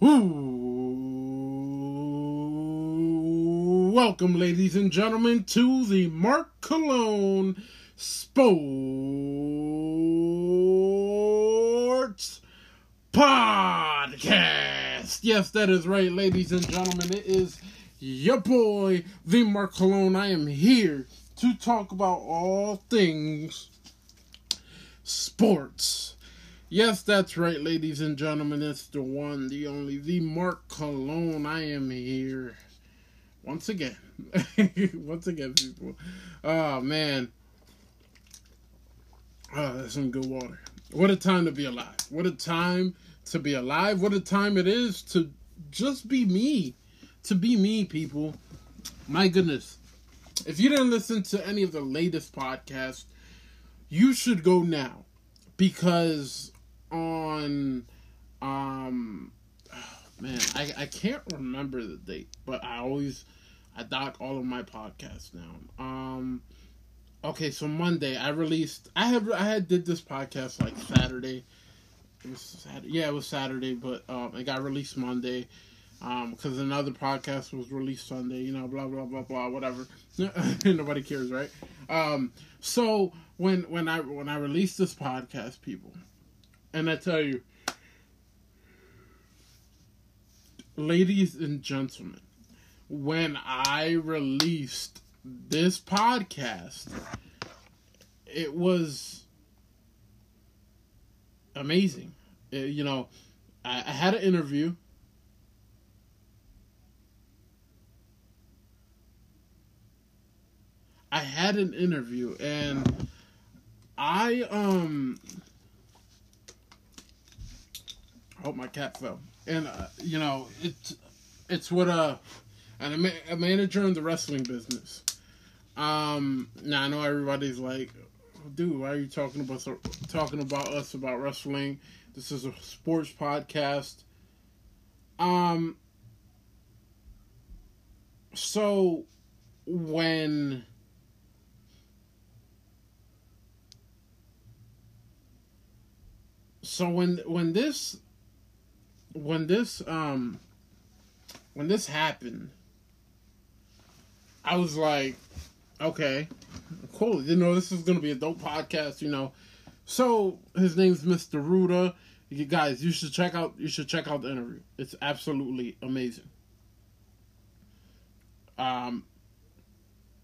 Ooh, welcome, ladies and gentlemen, to the Mark Cologne Sports Podcast. Yes, that is right, ladies and gentlemen. It is your boy, the Mark Cologne. I am here to talk about all things sports. Yes, that's right, ladies and gentlemen. It's the one, the only, the Mark Cologne. I am here once again. once again, people. Oh, man. Oh, that's some good water. What a time to be alive. What a time to be alive. What a time it is to just be me. To be me, people. My goodness. If you didn't listen to any of the latest podcasts, you should go now because on um oh, man I, I can't remember the date but i always i dock all of my podcasts now. um okay so monday i released i have i had did this podcast like saturday. It was saturday yeah it was saturday but um it got released monday um because another podcast was released sunday you know blah blah blah blah whatever. Nobody cares right? Um so when when i when i released this podcast people and I tell you, ladies and gentlemen, when I released this podcast, it was amazing. It, you know, I, I had an interview. I had an interview and I um Hope my cat fell. And uh, you know, it's it's what a and a manager in the wrestling business. Um, now I know everybody's like, dude, why are you talking about talking about us about wrestling? This is a sports podcast. Um, so when so when when this when this um when this happened, I was like, okay, cool. You know, this is gonna be a dope podcast. You know, so his name's Mr. Ruda. You guys, you should check out. You should check out the interview. It's absolutely amazing. Um,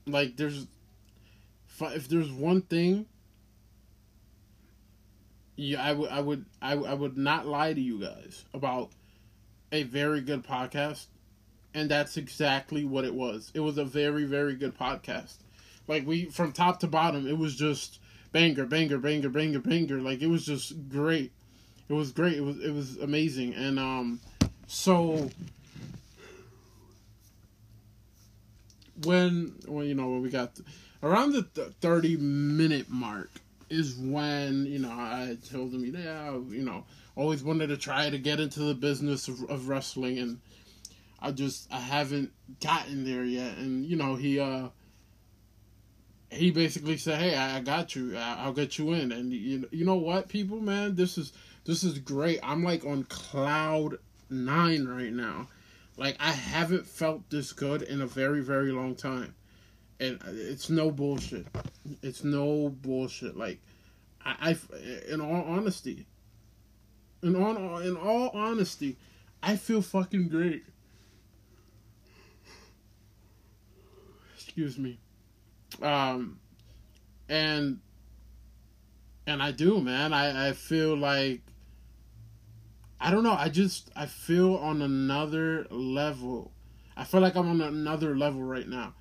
like there's, if there's one thing yeah, I would, I would, I, I would not lie to you guys about a very good podcast, and that's exactly what it was. It was a very, very good podcast. Like we, from top to bottom, it was just banger, banger, banger, banger, banger. Like it was just great. It was great. It was, it was amazing, and um, so when, when you know, when we got around the thirty minute mark is when you know I told him, yeah, you know, always wanted to try to get into the business of, of wrestling, and I just I haven't gotten there yet. And you know, he uh he basically said, "Hey, I, I got you. I, will get you in." And you you know what, people, man, this is this is great. I'm like on cloud nine right now. Like I haven't felt this good in a very very long time and it's no bullshit. It's no bullshit. Like, I, I in all honesty, in all in all honesty, I feel fucking great. Excuse me. Um, and and I do, man. I I feel like I don't know. I just I feel on another level. I feel like I'm on another level right now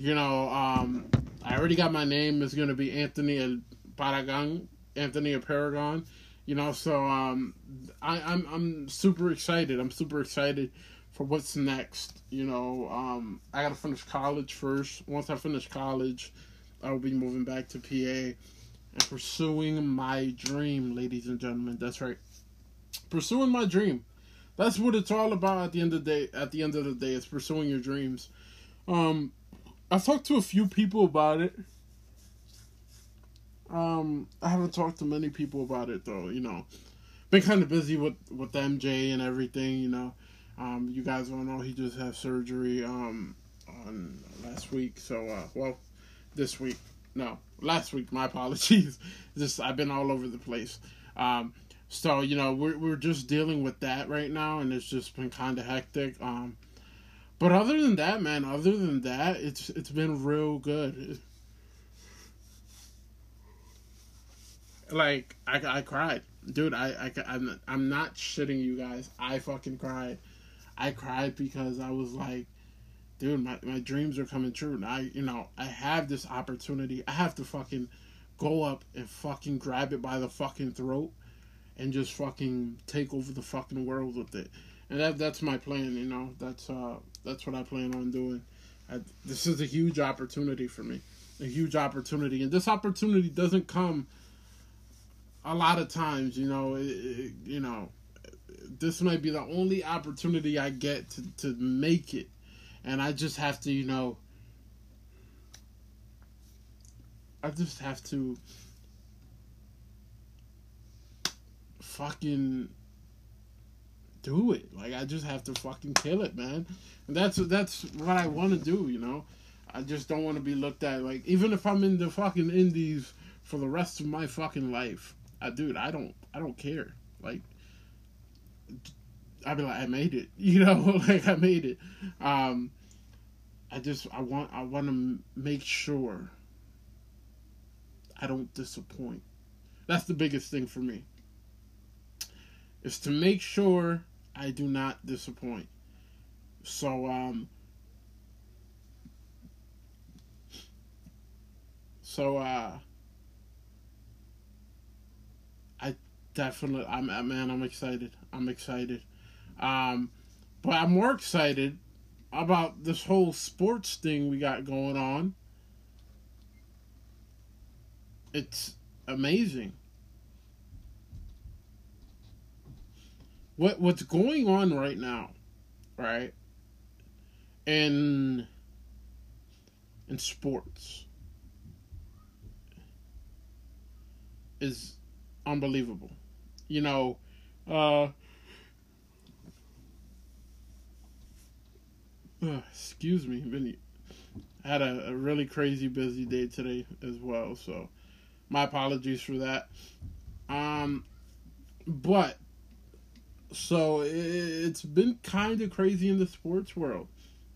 you know, um, I already got my name. is gonna be Anthony Paragon, Anthony Paragon. You know, so um, I, I'm I'm super excited. I'm super excited for what's next. You know, um, I gotta finish college first. Once I finish college, I will be moving back to PA and pursuing my dream, ladies and gentlemen. That's right, pursuing my dream. That's what it's all about at the end of the day. At the end of the day, it's pursuing your dreams. Um, I've talked to a few people about it. Um, I haven't talked to many people about it though, you know. been kind of busy with with MJ and everything. You know, um, you guys don't know he just had surgery um, on last week. So, uh, well, this week. No, last week. My apologies. just I've been all over the place. Um, so you know we're we're just dealing with that right now, and it's just been kind of hectic. Um, but other than that, man, other than that, it's it's been real good. Like I, I cried, dude. I, I I'm I'm not shitting you guys. I fucking cried. I cried because I was like, dude, my, my dreams are coming true. And I you know I have this opportunity. I have to fucking go up and fucking grab it by the fucking throat and just fucking take over the fucking world with it. And that that's my plan. You know that's uh that's what I plan on doing. I, this is a huge opportunity for me, a huge opportunity, and this opportunity doesn't come a lot of times, you know, it, it, you know, this might be the only opportunity I get to, to make it. And I just have to, you know, I just have to fucking do it. Like I just have to fucking kill it, man. And that's that's what I want to do, you know. I just don't want to be looked at like even if I'm in the fucking indies for the rest of my fucking life. I, dude, I don't, I don't care. Like, I'd be like, I made it, you know, like I made it. Um, I just, I want, I want to make sure I don't disappoint. That's the biggest thing for me. Is to make sure I do not disappoint. So, um, so, uh, I definitely. I'm man. I'm excited. I'm excited. Um, but I'm more excited about this whole sports thing we got going on. It's amazing. What what's going on right now, right? In in sports is unbelievable you know, uh, uh, excuse me, been had a, a, really crazy busy day today as well, so my apologies for that. Um, but so it, it's been kind of crazy in the sports world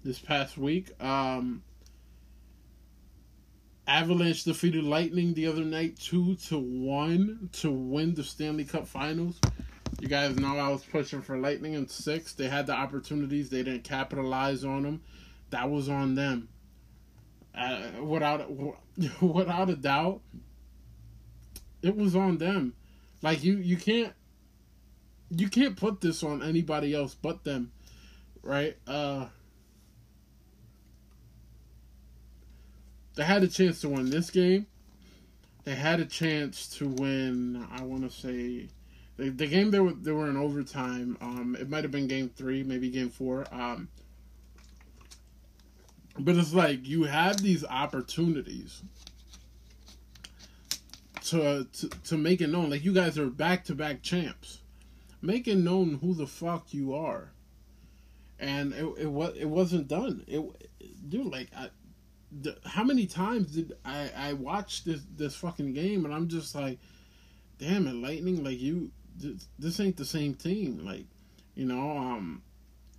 this past week. Um, Avalanche defeated Lightning the other night two to one to win the Stanley Cup Finals. You guys know I was pushing for Lightning in six. They had the opportunities, they didn't capitalize on them. That was on them. Uh, without without a doubt, it was on them. Like you, you can't you can't put this on anybody else but them, right? Uh, they had a chance to win this game. They had a chance to win. I want to say the, the game they were they were in overtime. Um, it might have been game three, maybe game four. Um, but it's like you have these opportunities to, to to make it known. Like you guys are back to back champs. Make it known who the fuck you are. And it it was it wasn't done. It dude like I the, how many times did I I watch this this fucking game and I'm just like, damn it, Lightning, like you, this, this ain't the same team, like, you know, um,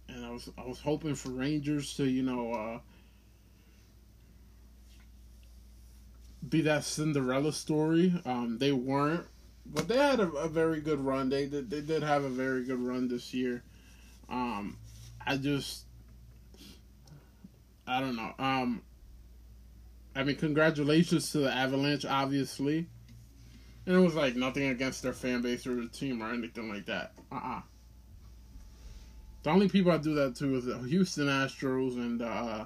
and I was I was hoping for Rangers to you know uh, be that Cinderella story. Um, they weren't, but they had a, a very good run. They did they did have a very good run this year. Um, I just I don't know. Um, I mean, congratulations to the Avalanche, obviously. And it was like nothing against their fan base or the team or anything like that. Uh uh-uh. uh The only people I do that to is the Houston Astros and uh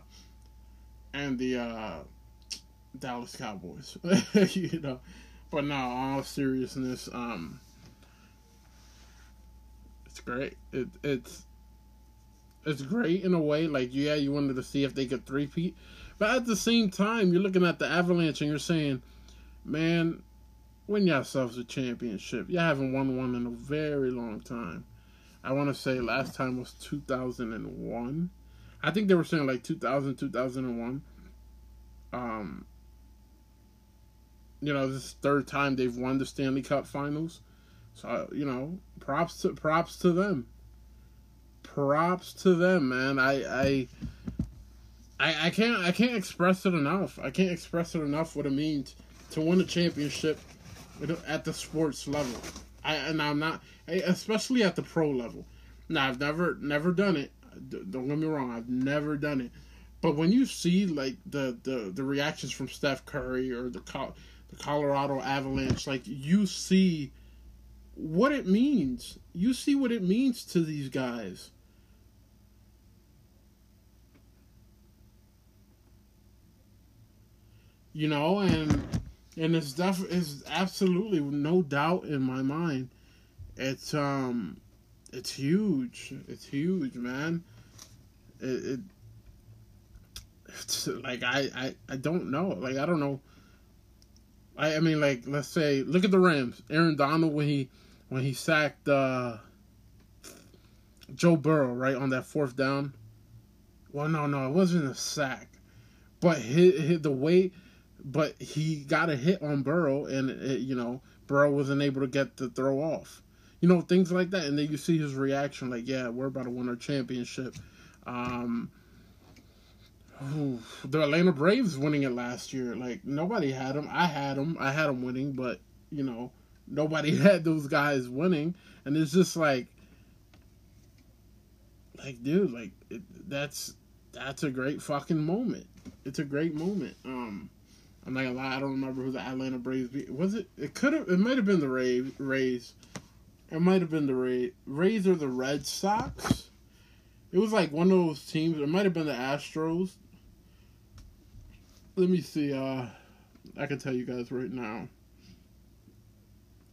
and the uh Dallas Cowboys. you know. But no, all seriousness, um it's great. It it's it's great in a way. Like yeah, you wanted to see if they could three peat but at the same time, you're looking at the Avalanche and you're saying, man, win yourselves a championship. You haven't won one in a very long time. I want to say last time was 2001. I think they were saying like 2000, 2001. Um, you know, this is third time they've won the Stanley Cup Finals. So you know, props to props to them. Props to them, man. I I I, I can't I can't express it enough. I can't express it enough what it means to win a championship at the sports level. I and I'm not especially at the pro level. Now I've never never done it. Don't get me wrong. I've never done it. But when you see like the the, the reactions from Steph Curry or the Colorado Avalanche, like you see what it means. You see what it means to these guys. You know, and and it's def is absolutely no doubt in my mind. It's um, it's huge. It's huge, man. It, it it's like I, I I don't know. Like I don't know. I I mean like let's say look at the Rams. Aaron Donald when he when he sacked uh, Joe Burrow right on that fourth down. Well, no, no, it wasn't a sack, but hit, hit the way, but he got a hit on Burrow, and it, you know Burrow wasn't able to get the throw off. You know things like that, and then you see his reaction, like, "Yeah, we're about to win our championship." Um, the Atlanta Braves winning it last year, like nobody had them. I had them. I had them winning, but you know nobody had those guys winning, and it's just like, like, dude, like it, that's that's a great fucking moment. It's a great moment. Um, I'm not gonna lie, I don't remember who the Atlanta Braves beat. Was it? It could have. It might have been the Rays. Rays. It might have been the Rays. Rays or the Red Sox. It was like one of those teams. It might have been the Astros. Let me see. Uh, I can tell you guys right now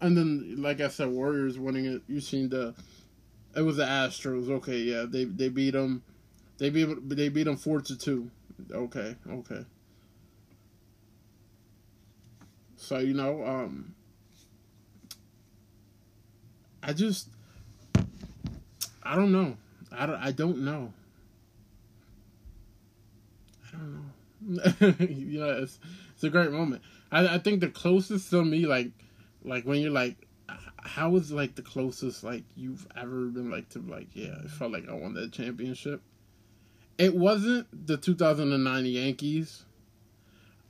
and then like I said, Warriors winning it. You seen the it was the Astros. Okay, yeah, they they beat them. They beat they beat them four to two. Okay, okay. So you know, um, I just I don't know. I don't, I don't know. I don't know. it's it's a great moment. I I think the closest to me like like when you're like, how was like the closest like you've ever been like to like yeah, it felt like I won that championship. It wasn't the 2009 Yankees.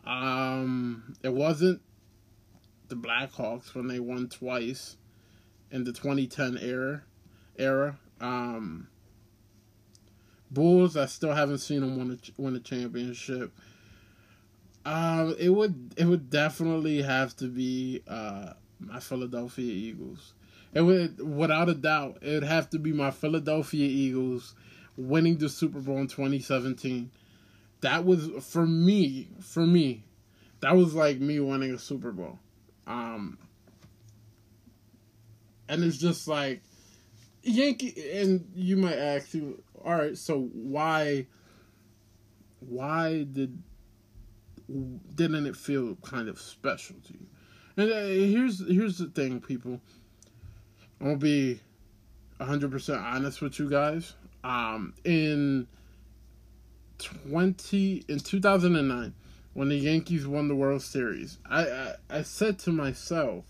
Um, it wasn't the Blackhawks when they won twice in the 2010 era. Era. Um, Bulls, I still haven't seen them win a win a championship. Um, it would it would definitely have to be uh my Philadelphia Eagles. It would, without a doubt, it would have to be my Philadelphia Eagles winning the Super Bowl in 2017. That was for me, for me, that was like me winning a Super Bowl. Um, and it's just like Yankee, and you might ask you, all right, so why, why did didn't it feel kind of special to you? And uh, here's here's the thing, people. I'm gonna be hundred percent honest with you guys. Um, in twenty in two thousand and nine, when the Yankees won the World Series, I, I I said to myself,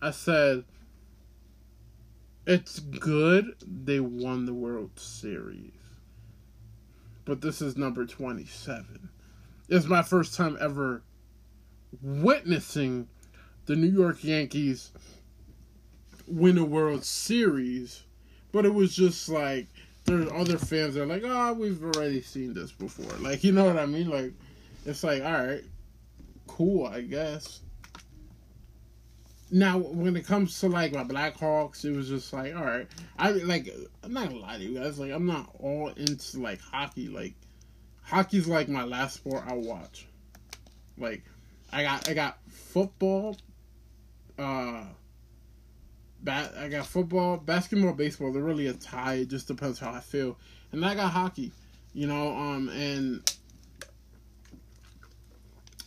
I said, it's good they won the World Series, but this is number twenty seven. It's my first time ever witnessing the New York Yankees win a World Series, but it was just like there's other fans that are like, oh, we've already seen this before. Like, you know what I mean? Like, it's like, all right, cool, I guess. Now, when it comes to like my Blackhawks, it was just like, all right, I like. I'm not gonna lie to you guys. Like, I'm not all into like hockey. Like, hockey's like my last sport I watch. Like, I got I got football, uh bat I got football, basketball, baseball. They're really a tie. It just depends how I feel. And I got hockey, you know, um and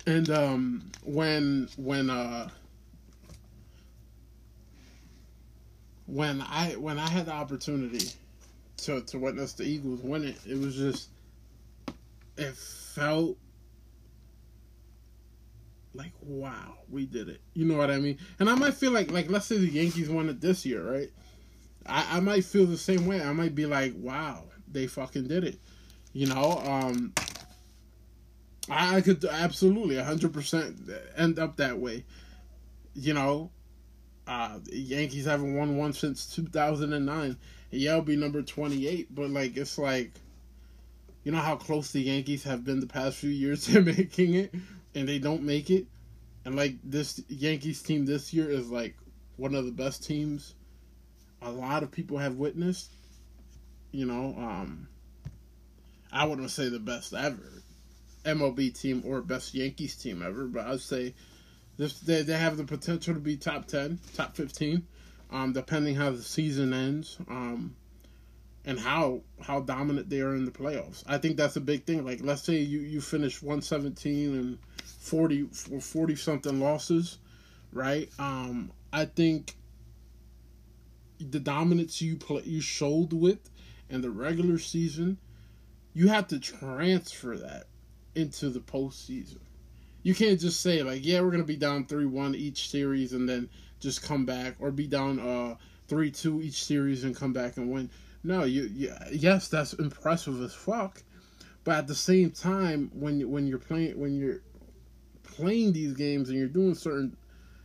and um when when uh when I when I had the opportunity to to witness the Eagles win it, it was just it felt like wow, we did it. You know what I mean? And I might feel like like let's say the Yankees won it this year, right? I, I might feel the same way. I might be like, wow, they fucking did it. You know, um I, I could absolutely 100% end up that way. You know, uh, Yankees haven't won one since 2009. Yeah, it'll be number 28, but like it's like you know how close the Yankees have been the past few years to making it and they don't make it. And like this Yankees team this year is like one of the best teams a lot of people have witnessed. You know, um I wouldn't say the best ever MLB team or best Yankees team ever, but I'd say this, they, they have the potential to be top 10, top 15, um, depending how the season ends um, and how how dominant they are in the playoffs. I think that's a big thing. Like, let's say you, you finish 117 and 40 or 40 something losses, right? Um, I think the dominance you play you showed with in the regular season, you have to transfer that into the postseason. You can't just say like, yeah, we're gonna be down three one each series and then just come back, or be down uh three two each series and come back and win. No, you, you yes, that's impressive as fuck, but at the same time, when when you're playing when you're playing these games and you're doing certain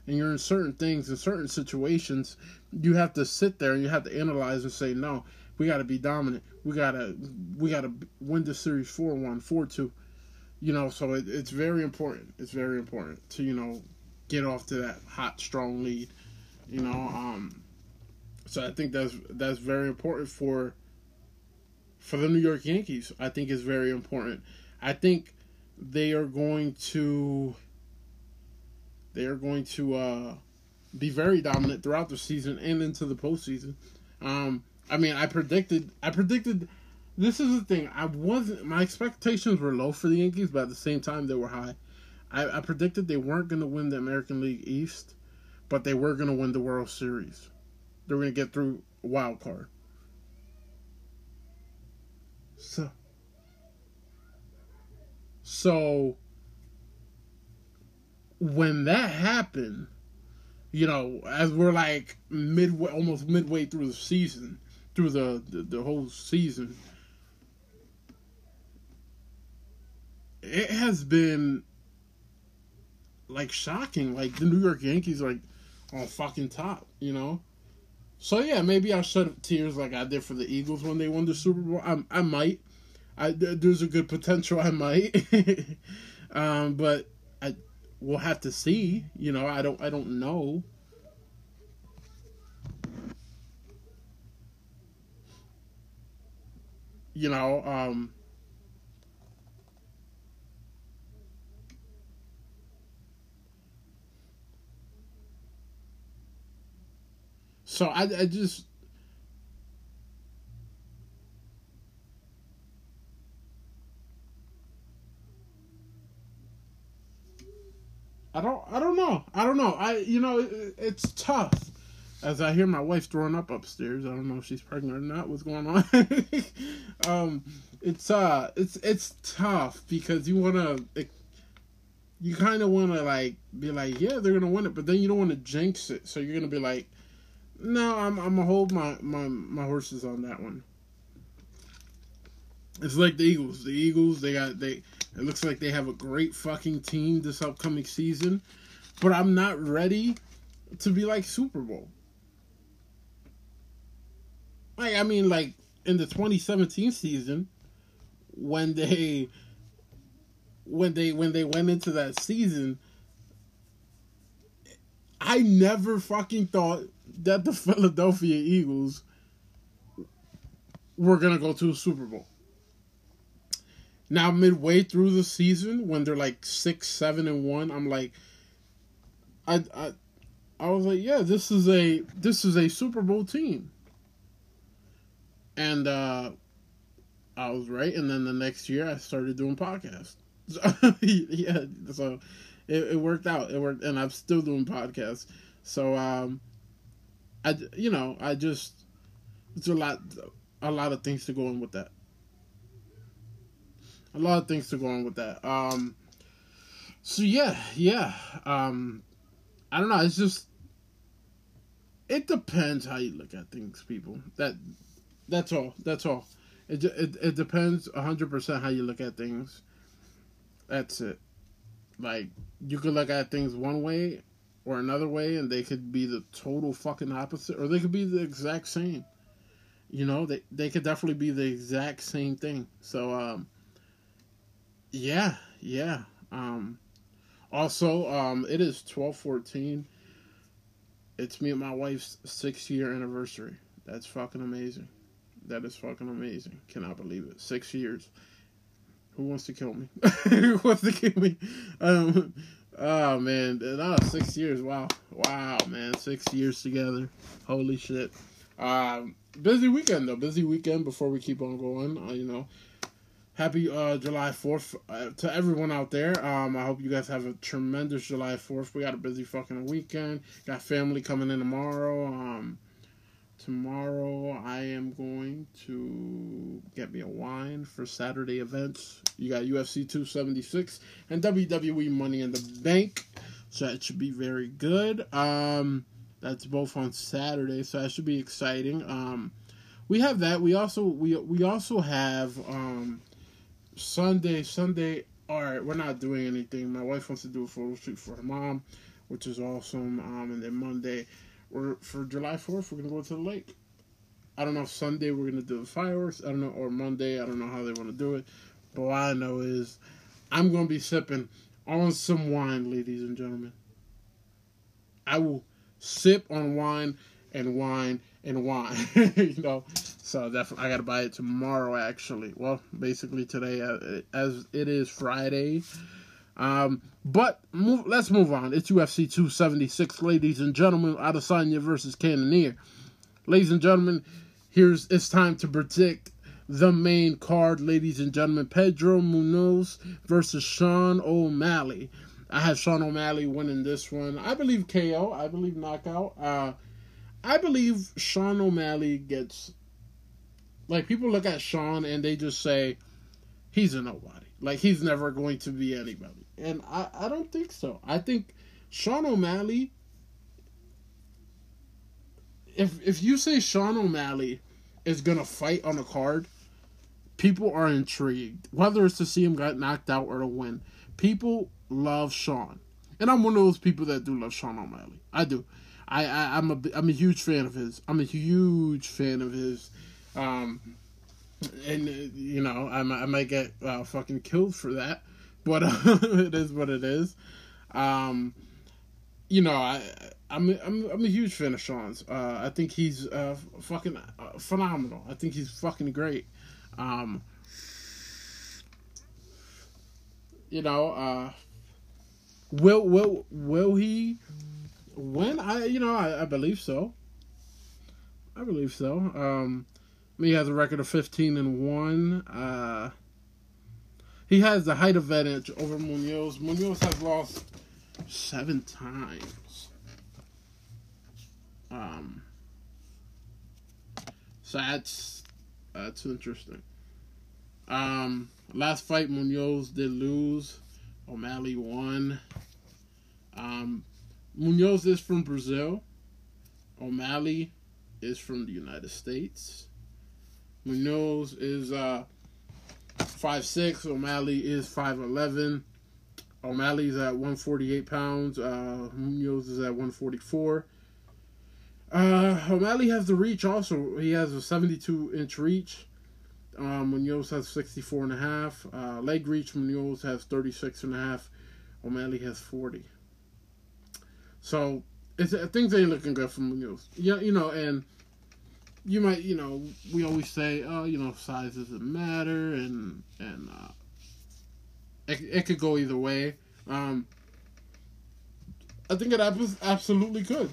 and you're in certain things in certain situations, you have to sit there and you have to analyze and say, no, we got to be dominant. We gotta we gotta win the series 4-1, 4-2 you know, so it, it's very important. It's very important to you know get off to that hot, strong lead. You know, um, so I think that's that's very important for for the New York Yankees. I think is very important. I think they are going to they are going to uh, be very dominant throughout the season and into the postseason. Um, I mean, I predicted I predicted this is the thing. I wasn't. My expectations were low for the Yankees, but at the same time, they were high. I, I predicted they weren't going to win the American League East, but they were going to win the World Series. They were going to get through wild card. So, so when that happened, you know, as we're like midway, almost midway through the season, through the, the, the whole season it has been like shocking. Like the New York Yankees like on fucking top, you know. So yeah, maybe I'll shed tears like I did for the Eagles when they won the Super Bowl. I, I might. I there's a good potential I might. um, but I we'll have to see. You know, I don't I don't know. You know, um, So I, I just I don't I don't know. I don't know. I you know it, it's tough. As I hear my wife throwing up upstairs, I don't know if she's pregnant or not. What's going on? um, it's uh, it's it's tough because you wanna, it, you kind of wanna like be like, yeah, they're gonna win it, but then you don't want to jinx it. So you're gonna be like, no, I'm I'm gonna hold my, my my horses on that one. It's like the Eagles. The Eagles, they got they. It looks like they have a great fucking team this upcoming season, but I'm not ready to be like Super Bowl. Like I mean, like in the 2017 season, when they when they when they went into that season, I never fucking thought that the Philadelphia Eagles were gonna go to a Super Bowl. Now midway through the season, when they're like six, seven, and one, I'm like, I, I, I was like, yeah, this is a this is a Super Bowl team. And uh I was right, and then the next year I started doing podcasts. So, yeah, so it, it worked out. It worked, and I'm still doing podcasts. So um, I you know I just it's a lot a lot of things to go in with that. A lot of things to go on with that. Um. So yeah, yeah. Um, I don't know. It's just it depends how you look at things, people. That that's all. That's all. It it it depends hundred percent how you look at things. That's it. Like you could look at things one way or another way, and they could be the total fucking opposite, or they could be the exact same. You know, they they could definitely be the exact same thing. So, um, yeah, yeah. Um, also, um, it is twelve fourteen. It's me and my wife's six year anniversary. That's fucking amazing. That is fucking amazing. Cannot believe it. Six years. Who wants to kill me? Who wants to kill me? Um, oh man, no, six years. Wow, wow, man, six years together. Holy shit. Um, busy weekend though. Busy weekend. Before we keep on going, uh, you know, happy uh, July Fourth uh, to everyone out there. Um, I hope you guys have a tremendous July Fourth. We got a busy fucking weekend. Got family coming in tomorrow. Um, tomorrow I am going to get me a wine for Saturday events. You got UFC 276 and WWE Money in the Bank. So that should be very good. Um, that's both on Saturday, so that should be exciting. Um, we have that. We also we we also have um, Sunday. Sunday. All right, we're not doing anything. My wife wants to do a photo shoot for her mom, which is awesome. Um, and then Monday, for July Fourth, we're gonna go to the lake. I don't know if Sunday we're gonna do the fireworks. I don't know, or Monday. I don't know how they want to do it. But what I know is, I'm gonna be sipping on some wine, ladies and gentlemen. I will sip on wine and wine and wine. you know, so definitely I gotta buy it tomorrow. Actually, well, basically today, uh, as it is Friday. Um, but move, let's move on. It's UFC 276, ladies and gentlemen. Adesanya versus Cannonier. Ladies and gentlemen, here's it's time to predict the main card, ladies and gentlemen. Pedro Munhoz versus Sean O'Malley. I have Sean O'Malley winning this one. I believe KO. I believe knockout. Uh, I believe Sean O'Malley gets. Like people look at Sean and they just say, he's a nobody. Like he's never going to be anybody. And I, I don't think so. I think Sean O'Malley. If if you say Sean O'Malley is gonna fight on a card, people are intrigued. Whether it's to see him get knocked out or to win, people love Sean, and I'm one of those people that do love Sean O'Malley. I do. I, I am a I'm a huge fan of his. I'm a huge fan of his. Um, and uh, you know I, I might get uh, fucking killed for that, but uh, it is what it is. Um, you know I I'm I'm I'm a huge fan of Sean's. Uh, I think he's uh, fucking uh, phenomenal. I think he's fucking great. Um, you know, uh, will will will he win? I you know I, I believe so. I believe so. Um, he has a record of fifteen and one. Uh, he has the height advantage over Munhoz. Munhoz has lost seven times. Um, so that's that's interesting. Um, last fight Munhoz did lose. O'Malley won. Um, Munhoz is from Brazil. O'Malley is from the United States. Munhoz is uh five six. O'Malley is five eleven. O'Malley's at one forty eight pounds. Uh, Munhoz is at one forty four. Uh, O'Malley has the reach also. He has a seventy two inch reach. Um, Munhoz has 64 and a half. Uh, leg reach, Munhoz has 36 and a half. O'Malley has 40. So it's, things ain't looking good for Munhoz. Yeah, you know, and you might, you know, we always say, oh, you know, size doesn't matter, and and uh, it it could go either way. Um, I think it absolutely could.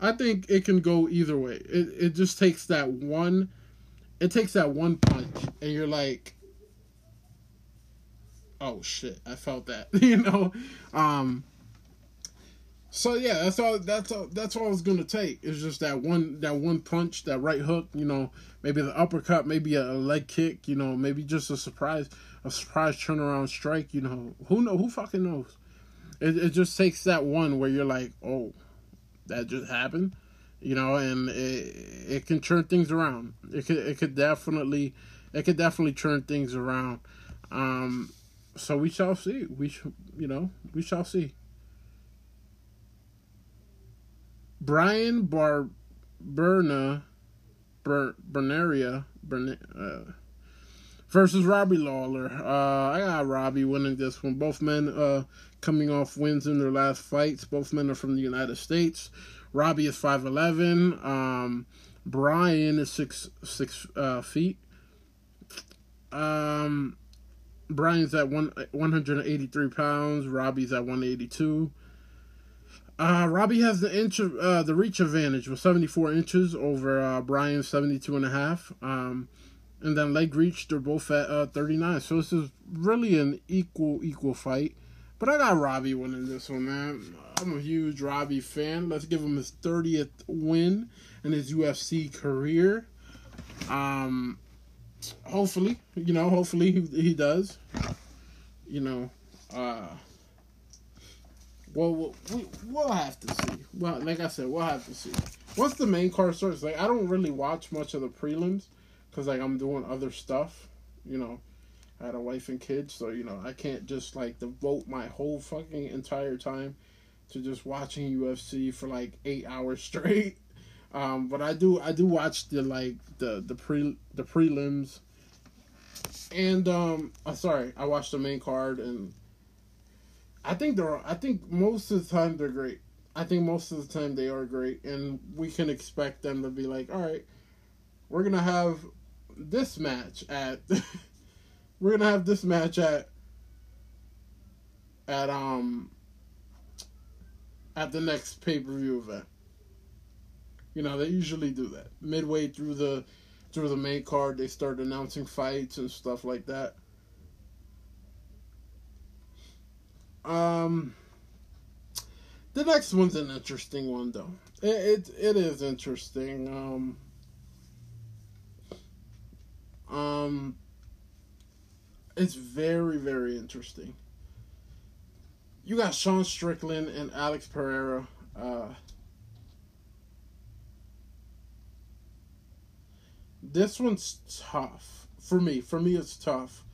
I think it can go either way. It it just takes that one it takes that one punch and you're like oh shit i felt that you know um So yeah, that's all. That's all. That's all it's gonna take. It's just that one. That one punch. That right hook. You know, maybe the uppercut. Maybe a, leg kick. You know, maybe just a surprise. A surprise turnaround strike. You know, who know? Who fucking knows? It it just takes that one where you're like, oh, that just happened. You know, and it it can turn things around. It could it could definitely it could definitely turn things around. Um, so we shall see. We sh- you know we shall see. Bryan Barberena, Ber, Bernaria, Bern, uh, versus Robbie Lawler. Uh, I got Robbie winning this one. Both men uh, coming off wins in their last fights. Both men are from the United States. Robbie is five eleven. Um, Bryan is six six uh, feet. Um, Bryan's at one one hundred eighty three pounds. Robbie's at one eighty two. Uh, Robbie has the inch uh, the reach advantage with 74 inches over uh, Bryan's 72 and a half. Um, and then leg reach, they're both at uh, 39. So this is really an equal, equal fight. But I got Robbie winning this one, man. I'm a huge Robbie fan. Let's give him his 30th win in his UFC career. Um, hopefully, you know, hopefully he, he does. You know, uh, well, we, we'll have to see. Well, like I said, we'll have to see. Once the main card starts, like I don't really watch much of the prelims because like I'm doing other stuff. You know, I had a wife and kids, so you know I can't just like devote my whole fucking entire time to just watching UFC for like eight hours straight. Um, but I do I do watch the like the the pre the prelims, and um, uh, sorry, I watched the main card and I think they're. I think most of the time they're great. I think most of the time they are great, and we can expect them to be like, all right, we're gonna have this match at. we're gonna have this match at. At um. At the next pay per view event. You know they usually do that midway through the, through the main card. They start announcing fights and stuff like that. Um, the next one's an interesting one, though. It it, it is interesting. Um, um, it's very very interesting. You got Sean Strickland and Alex Pereira. Uh, this one's tough for me. For me, it's tough.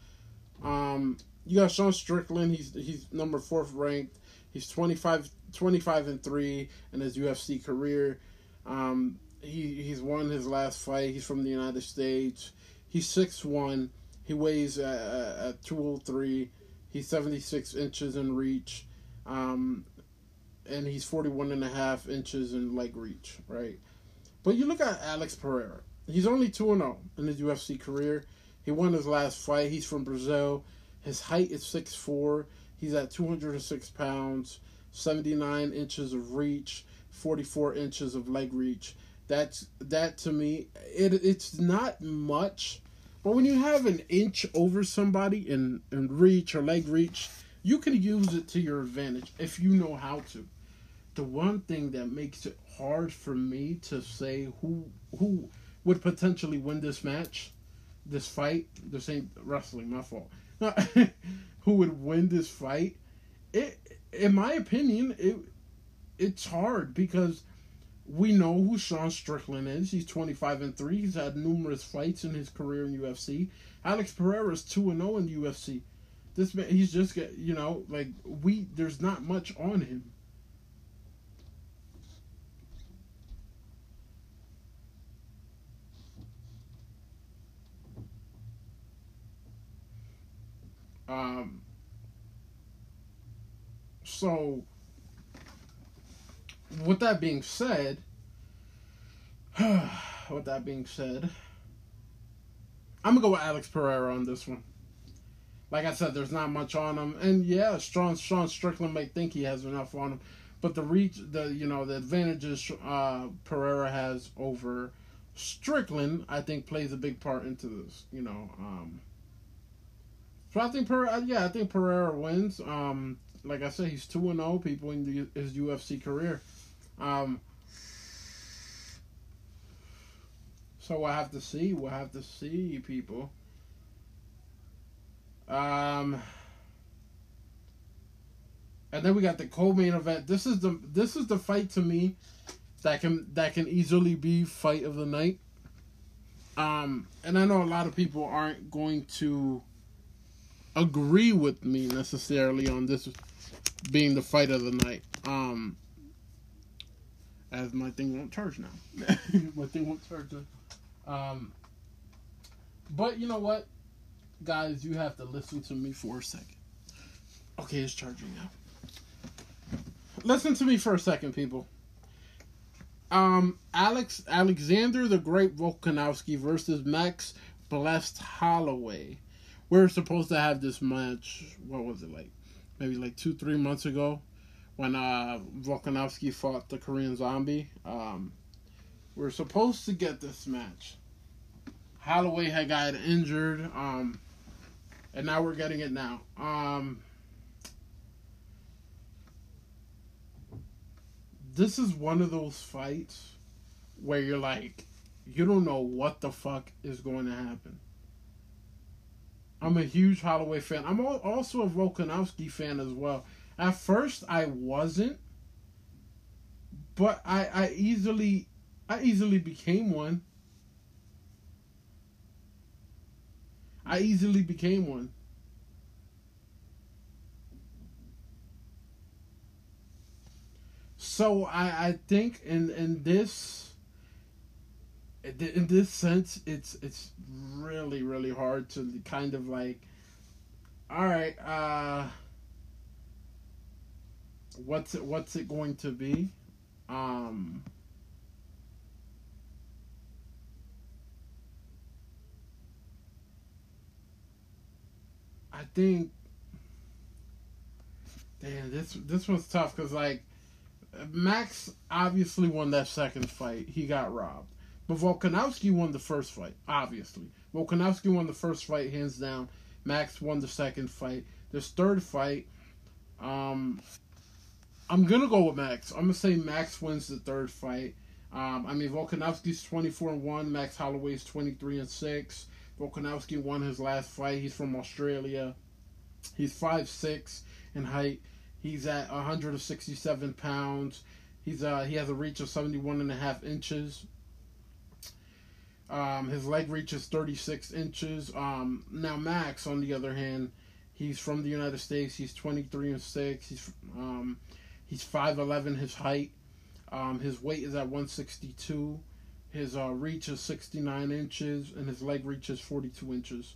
Um, you got Sean Strickland. He's he's number fourth ranked. He's 25, 25 and three in his UFC career. Um, he he's won his last fight. He's from the United States. He's six one. He weighs at, at two hundred oh three. He's seventy six inches in reach, um, and he's 41 and a half inches in leg reach. Right, but you look at Alex Pereira. He's only two and zero oh in his UFC career. He won his last fight. He's from Brazil. His height is 6'4. He's at 206 pounds, 79 inches of reach, 44 inches of leg reach. That's that to me. It it's not much, but when you have an inch over somebody in in reach or leg reach, you can use it to your advantage if you know how to. The one thing that makes it hard for me to say who who would potentially win this match, this fight, this ain't wrestling, my fault who would win this fight, it in my opinion, it it's hard because we know who Sean Strickland is. He's 25 and 3. He's had numerous fights in his career in UFC. Alex Pereira is 2 and 0 in UFC. This man, he's just get, you know, like we there's not much on him. Um, so, with that being said, with that being said, I'm gonna go with Alex Pereira on this one. Like I said, there's not much on him, and yeah, Sean Sean Strickland may think he has enough on him, but the reach, the you know, the advantages uh, Pereira has over Strickland, I think, plays a big part into this. You know, um, so I think Pereira, yeah, I think Pereira wins. Um, like I said, he's two and zero people in the, his UFC career. Um, so we'll have to see. We'll have to see, people. Um, and then we got the co-main event. This is the this is the fight to me that can that can easily be fight of the night. Um, and I know a lot of people aren't going to agree with me necessarily on this being the fight of the night. Um, as my thing won't charge now. my thing won't charge. Um, but you know what, guys, you have to listen to me for a second. Okay, it's charging now. Listen to me for a second, people. Um, Alex Alexander the Great Volkanovski versus Max Blessed Holloway. We are supposed to have this match. What was it like? Maybe like two, three months ago, when uh, Volkanovski fought the Korean Zombie. Um, we are supposed to get this match. Holloway had got injured, um, and now we're getting it now. Um, this is one of those fights where you're like, you don't know what the fuck is going to happen. I'm a huge Holloway fan. I'm also a Volkanovski fan as well. At first, I wasn't, but I I easily I easily became one. I easily became one. So I I think in in this in this sense it's it's really really hard to kind of like all right uh what's it what's it going to be um I think damn this this one's tough because like Max obviously won that second fight. He got robbed. But Volkanovski won the first fight, obviously. Volkanovski won the first fight, hands down. Max won the second fight. This third fight, um, I'm gonna go with Max. I'm gonna say Max wins the third fight. Um, I mean Volkanovski's 24 and one. Max Holloway's 23 and six. Volkanovski won his last fight. He's from Australia. He's five six in height. He's at 167 pounds. He's uh he has a reach of 71 and a half inches. Um, his leg reaches 36 inches. Um, now Max, on the other hand, he's from the United States. He's 23 and six. He's um, he's 5'11 his height. Um, his weight is at 162. His uh, reach is 69 inches, and his leg reaches 42 inches.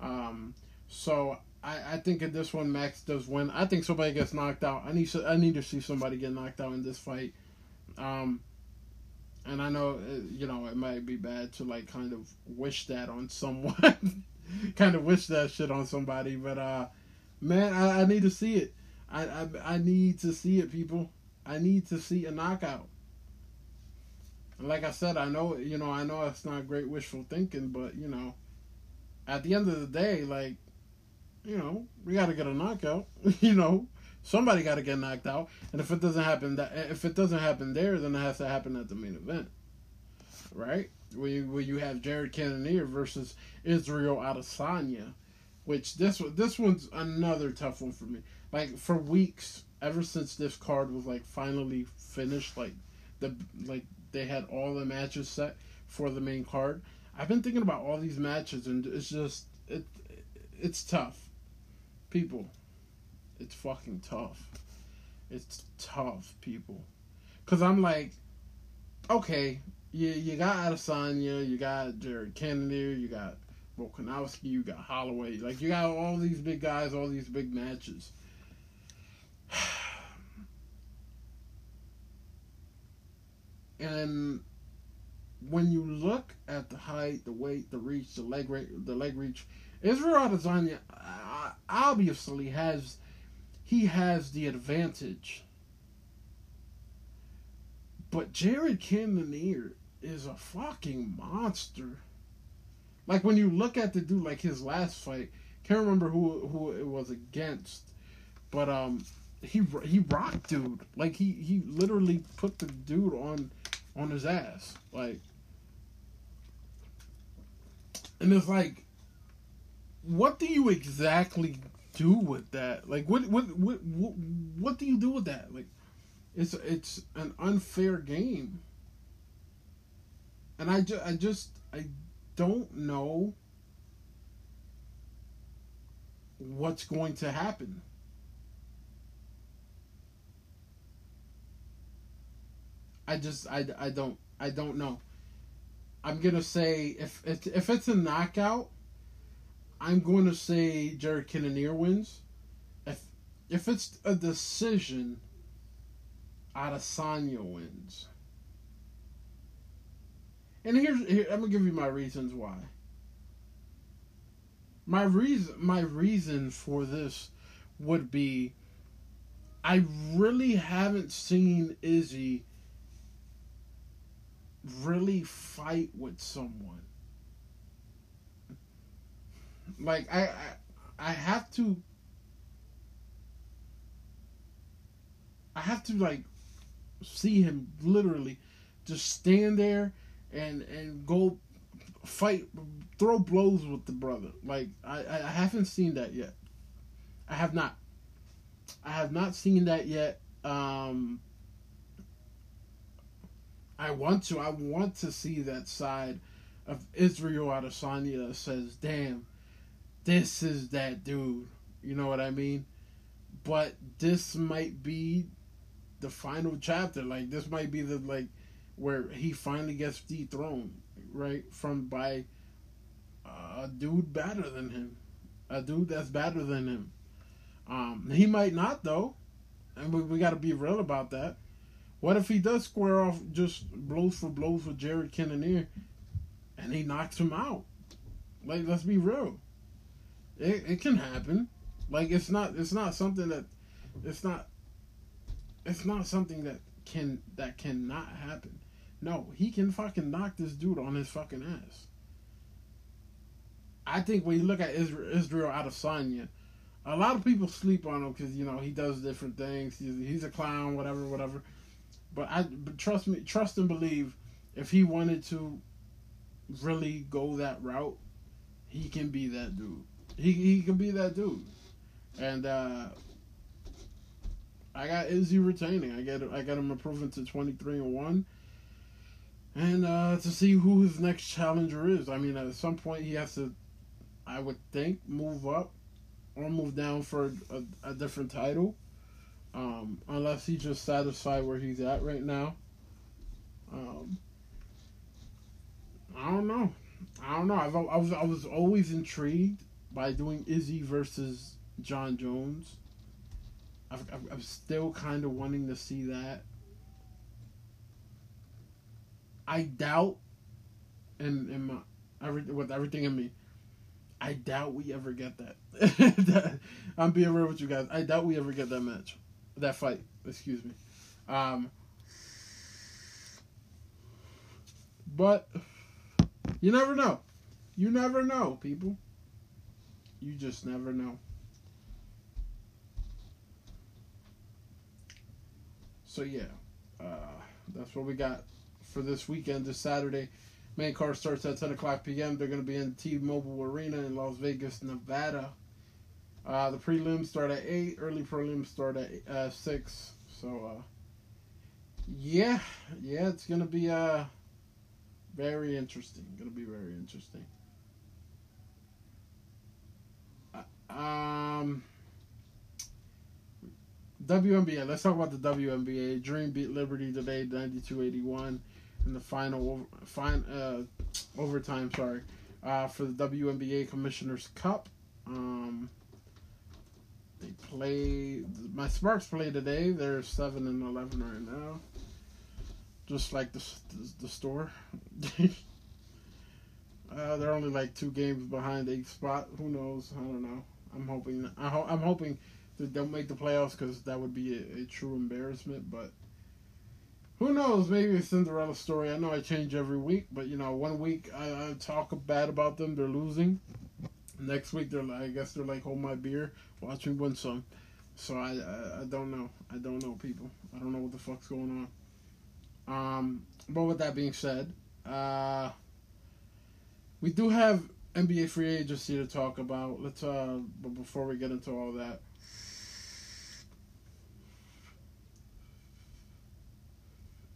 Um, so I, I think in this one Max does win. I think somebody gets knocked out. I need I need to see somebody get knocked out in this fight. Um, and I know uh, you know it might be bad to like kind of wish that on someone, kind of wish that shit on somebody. But uh, man, I, I need to see it. I, I I need to see it, people. I need to see a knockout. And like I said, I know you know I know it's not great wishful thinking, but you know, at the end of the day, like, you know, we got to get a knockout. you know, Somebody got to get knocked out, and if it doesn't happen that if it doesn't happen there, then it has to happen at the main event, right? Where you, where you have Jared Cannonier versus Israel Adesanya, which this this one's another tough one for me. Like for weeks, ever since this card was like finally finished, like the like they had all the matches set for the main card. I've been thinking about all these matches, and it's just it it's tough. People, it's fucking tough. It's tough, people. Cause I'm like, okay, you you got Adesanya, you got Jared Cannonier, you got Volkanovski, you got Holloway. Like you got all these big guys, all these big matches. and when you look at the height, the weight, the reach, the leg the leg reach, Israel Adesanya obviously has he has the advantage. But Jared Cannonier is a fucking monster. Like when you look at the dude, like his last fight, can't remember who who it was against, But um, he he rocked dude. Like he he literally put the dude on on his ass. Like, and it's like, what do you exactly do with that? Like, what what what what, what do you do with that? Like, it's it's an unfair game. And I just I just I don't know what's going to happen. I just I, I don't I don't know. I'm gonna say if if, if it's a knockout, I'm going to say Jared Cannonier wins. If if it's a decision, Adesanya wins. And here's here, I'm gonna give you my reasons why. My reason my reason for this would be I really haven't seen Izzy really fight with someone. Like I, I, I have to. I have to like see him literally just stand there and and go fight, throw blows with the brother. Like I, I haven't seen that yet. I have not. I have not seen that yet. Um, I want to. I want to see that side of Israel Adesanya that says, "Damn, this is that dude." You know what I mean? But this might be the final chapter. Like this might be the like where he finally gets dethroned, right? From by a dude better than him, a dude that's better than him. Um, he might not though, and we, we got to be real about that. What if he does square off just blows for blows with Jared Cannonier and he knocks him out? Like, let's be real. It, it can happen. Like, it's not it's not something that it's not it's not something that can that cannot happen. No, he can fucking knock this dude on his fucking ass. I think when you look at Israel, Israel Adesanya, a lot of people sleep on him because you know he does different things. He's, he's a clown, whatever, whatever. But I but trust me, trust and believe. If he wanted to really go that route, he can be that dude. He he can be that dude. And uh I got Izzy retaining. I get I got him improving to twenty three and one. And uh, to see who his next challenger is. I mean, at some point he has to, I would think, move up or move down for a, a different title. Um, unless he's just satisfied where he's at right now. Um, I don't know. I don't know. I've, I was I was always intrigued by doing Izzy versus Jon Jones. I've, I'm still kind of wanting to see that. I doubt, in in my every, with everything in me, I doubt we ever get that. I'm being real with you guys. I doubt we ever get that match that fight. Excuse me. Um, but you never know. You never know, people. You just never know. So yeah, uh, that's what we got for this weekend. This Saturday, main card starts at 10 o'clock p.m. They're going to be in T-Mobile Arena in Las Vegas, Nevada. Uh, the prelims start at eight. Early prelims start at uh, six. So, uh, yeah, yeah, it's be uh very interesting. Gonna be very interesting. Uh, um, WNBA. Let's talk about the WNBA. Dream beat Liberty today, 92-81 in the final fine uh, overtime. Sorry, uh, for the WNBA Commissioner's Cup. Um, they play. My Sparks play today. They're seven and eleven right now. Just like the the, the store. uh, they're only like two games behind eighth spot. Who knows? I don't know. I'm hoping. I ho- I'm hoping that they'll make the playoffs because that would be a, a, true embarrassment. But who knows? Maybe a Cinderella story. I know I change every week, but you know, one week I, I talk bad about them. They're losing. Next week they're like, I guess they're like, hold my beer, watch me win some. So I, I, I don't know. I don't know people. I don't know what the fuck's going on. Um, but with that being said, uh, we do have NBA free agency to talk about. Let's uh, but before we get into all that.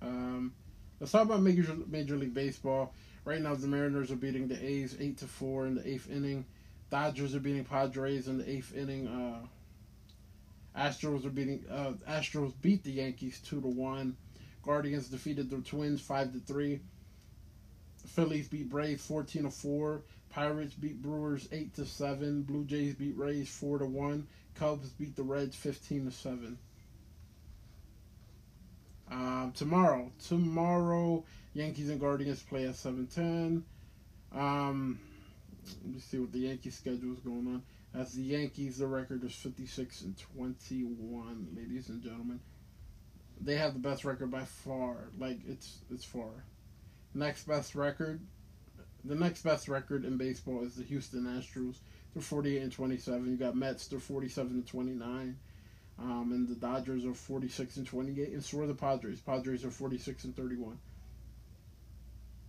Um, let's talk about Major Major League Baseball. Right now, the Mariners are beating the A's eight to four in the eighth inning. Dodgers are beating Padres in the eighth inning. Uh, Astros are beating uh, Astros beat the Yankees two to one. Guardians defeated the Twins five to three. Phillies beat Braves fourteen to four. Pirates beat Brewers eight to seven. Blue Jays beat Rays four to one. Cubs beat the Reds fifteen to seven. Um, tomorrow, tomorrow, Yankees and Guardians play at seven ten. Um, let me see what the Yankee schedule is going on. As the Yankees, the record is fifty six and twenty one, ladies and gentlemen. They have the best record by far. Like it's it's far. Next best record, the next best record in baseball is the Houston Astros. They're forty eight and twenty seven. You got Mets. They're forty seven and twenty nine. Um, and the Dodgers are 46 and 28, and so are the Padres. Padres are 46 and 31.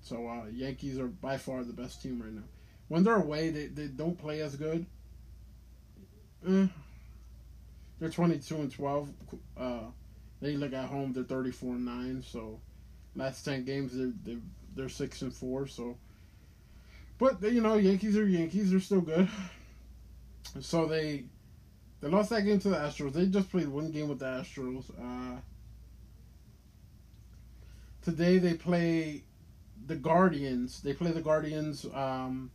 So uh, Yankees are by far the best team right now. When they're away, they, they don't play as good. Eh. They're 22 and 12. Uh, they look at home. They're 34 and 9. So last 10 games, they're they're, they're six and four. So, but you know, Yankees are Yankees. They're still good. So they they lost that game to the Astros. They just played one game with the Astros. Uh, today they play the Guardians. They play the Guardians um,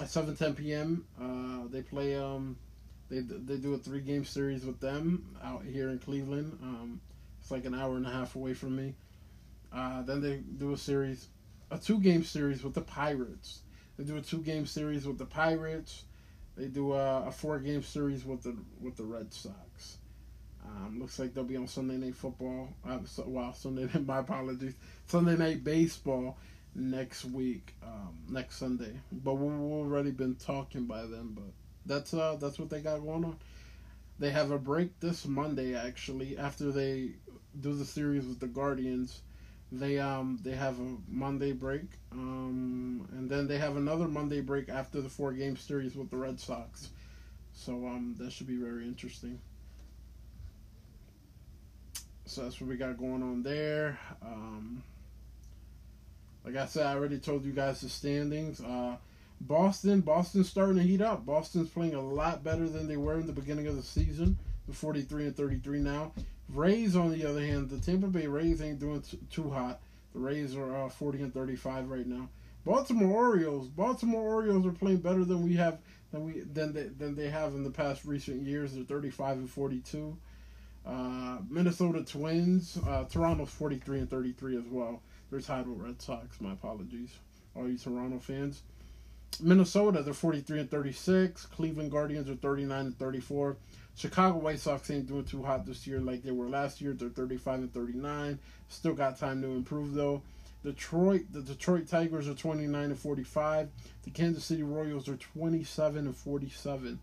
at seven ten p.m. Uh, they play um, they they do a three game series with them out here in Cleveland. Um, it's like an hour and a half away from me. Uh, then they do a series, a two game series with the Pirates. They do a two game series with the Pirates. They do a, a four game series with the with the Red Sox. Um, looks like they'll be on Sunday Night Football. Uh, so, well, Sunday Night. My apologies. Sunday Night Baseball next week, um, next Sunday. But we've already been talking by then. But that's uh that's what they got going on. They have a break this Monday actually after they do the series with the Guardians. They um they have a Monday break, um, and then they have another Monday break after the four game series with the Red Sox. So um that should be very interesting. So that's what we got going on there. Um, like I said, I already told you guys the standings. Uh, Boston, Boston's starting to heat up. Boston's playing a lot better than they were in the beginning of the season. They're 43 and 33 now. Rays, on the other hand, the Tampa Bay Rays ain't doing t- too hot. The Rays are uh, 40 and 35 right now. Baltimore Orioles, Baltimore Orioles are playing better than we have than we than they, than they have in the past recent years. They're 35 and 42. Uh, Minnesota Twins, uh, Toronto's 43 and 33 as well. They're tied with Red Sox. My apologies, all you Toronto fans. Minnesota, they're 43 and 36. Cleveland Guardians are 39 and 34. Chicago White Sox ain't doing too hot this year like they were last year. They're 35 and 39. Still got time to improve though. Detroit, the Detroit Tigers are 29 and 45. The Kansas City Royals are 27 and 47.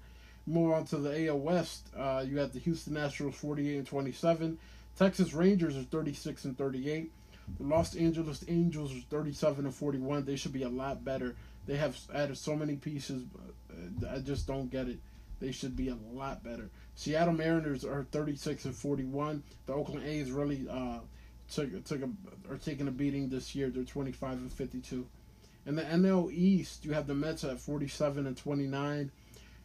Move on to the AL West. Uh, you have the Houston Astros 48 and 27. Texas Rangers are 36 and 38. The Los Angeles Angels are 37 and 41. They should be a lot better. They have added so many pieces. I just don't get it. They should be a lot better. Seattle Mariners are 36 and 41. The Oakland A's really uh, took took a are taking a beating this year. They're 25 and 52. In the NL East, you have the Mets at 47 and 29.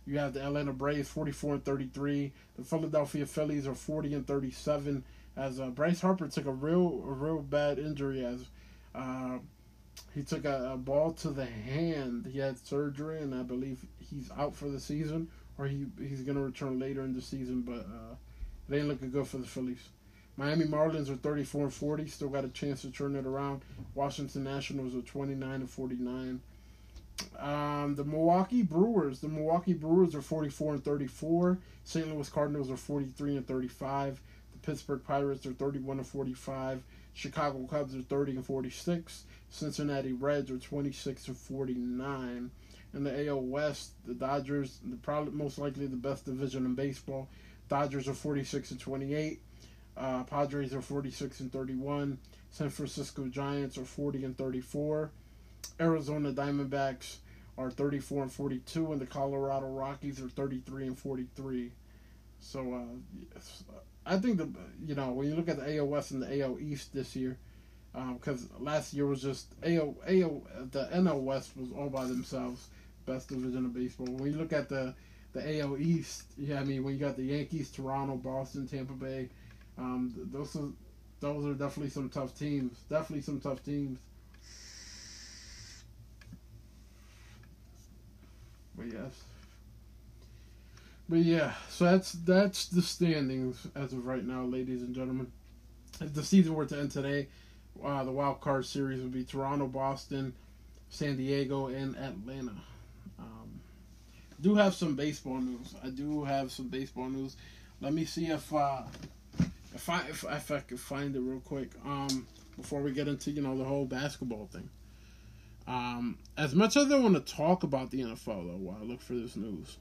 You have the Atlanta Braves 44 and 33. The Philadelphia Phillies are 40 and 37. As uh, Bryce Harper took a real a real bad injury as uh, he took a, a, ball to the hand. He had surgery, and I believe he's out for the season or he he's gonna return later in the season, but uh, it ain't looking good for the Phillies. Miami Marlins are 34 and 40, still got a chance to turn it around. Washington Nationals are 29 and 49. Um, the Milwaukee Brewers, the Milwaukee Brewers are 44 and 34. St. Louis Cardinals are 43 and 35. The Pittsburgh Pirates are 31 and 45. Chicago Cubs are 30 and 46. Cincinnati Reds are 26 and 49 in the AL West, the Dodgers, the probably most likely the best division in baseball. Dodgers are 46 and 28. Uh, Padres are 46 and 31. San Francisco Giants are 40 and 34. Arizona Diamondbacks are 34 and 42, and the Colorado Rockies are 33 and 43. So, uh, I think the you know when you look at the AL West and the AL East this year, because um, last year was just AL AL the NL West was all by themselves, best division of baseball. When you look at the the AL East, yeah, I mean when you got the Yankees, Toronto, Boston, Tampa Bay, um, those are those are definitely some tough teams. Definitely some tough teams. But yes. But yeah, so that's that's the standings as of right now, ladies and gentlemen. If the season were to end today, uh, the wild card series would be Toronto, Boston, San Diego, and Atlanta. Um, do have some baseball news. I do have some baseball news. Let me see if uh, if I if, if I could find it real quick. Um, before we get into you know the whole basketball thing. Um, as much as I want to talk about the NFL though, while I look for this news,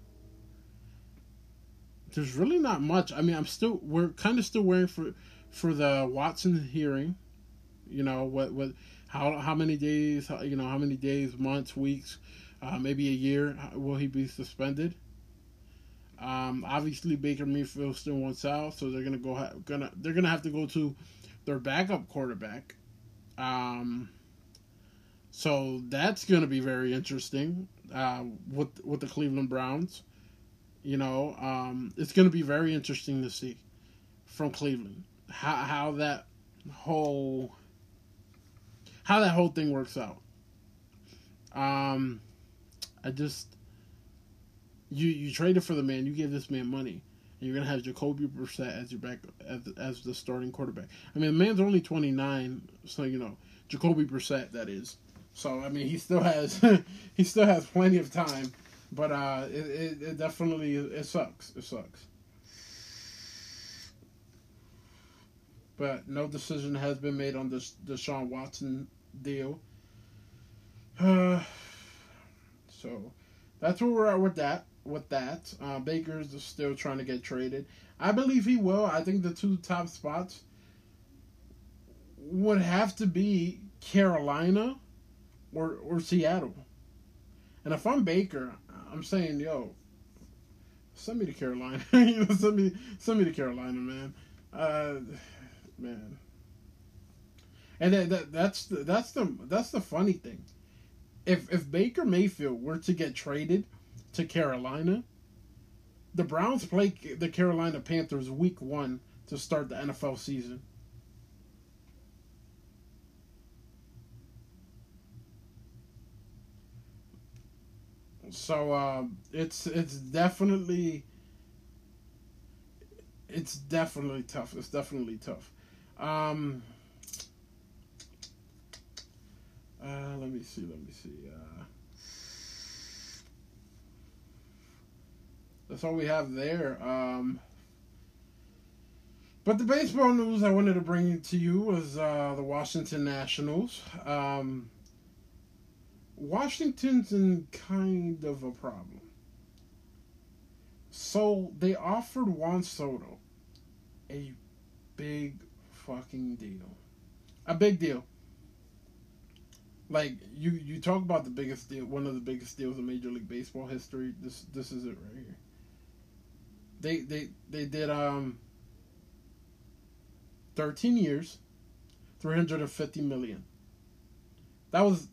there's really not much. I mean, I'm still we're kind of still waiting for for the Watson hearing. You know what what how how many days you know how many days, months, weeks, uh, maybe a year will he be suspended? Um, obviously Baker Mayfield still wants out, so they're gonna go ha- gonna they're gonna have to go to their backup quarterback. Um, so that's going to be very interesting uh, with with the Cleveland Browns. You know, um, it's going to be very interesting to see from Cleveland how how that whole how that whole thing works out. Um, I just you you traded for the man, you gave this man money, and you're gonna have Jacoby Brissett as your back as, as the starting quarterback. I mean, the man's only 29, so you know Jacoby Brissett that is. So I mean, he still has he still has plenty of time, but uh, it, it, it definitely it sucks. It sucks. But no decision has been made on this Deshaun Watson deal. Uh, so that's where we're at with that. With that, uh, Baker's still trying to get traded. I believe he will. I think the two top spots would have to be Carolina or or Seattle. And if I'm Baker, I'm saying, yo, send me to Carolina. You send me send me to Carolina, man. Uh, man. And that, that that's the that's the that's the funny thing. If if Baker Mayfield were to get traded to Carolina, the Browns play the Carolina Panthers week 1 to start the NFL season. So uh, it's it's definitely it's definitely tough. It's definitely tough. Um, uh, let me see. Let me see. Uh, that's all we have there. Um, but the baseball news I wanted to bring to you was uh, the Washington Nationals. Um, Washington's in kind of a problem. So they offered Juan Soto a big fucking deal. A big deal. Like you you talk about the biggest deal, one of the biggest deals in Major League Baseball history. This this is it right here. They they they did um 13 years, 350 million. That was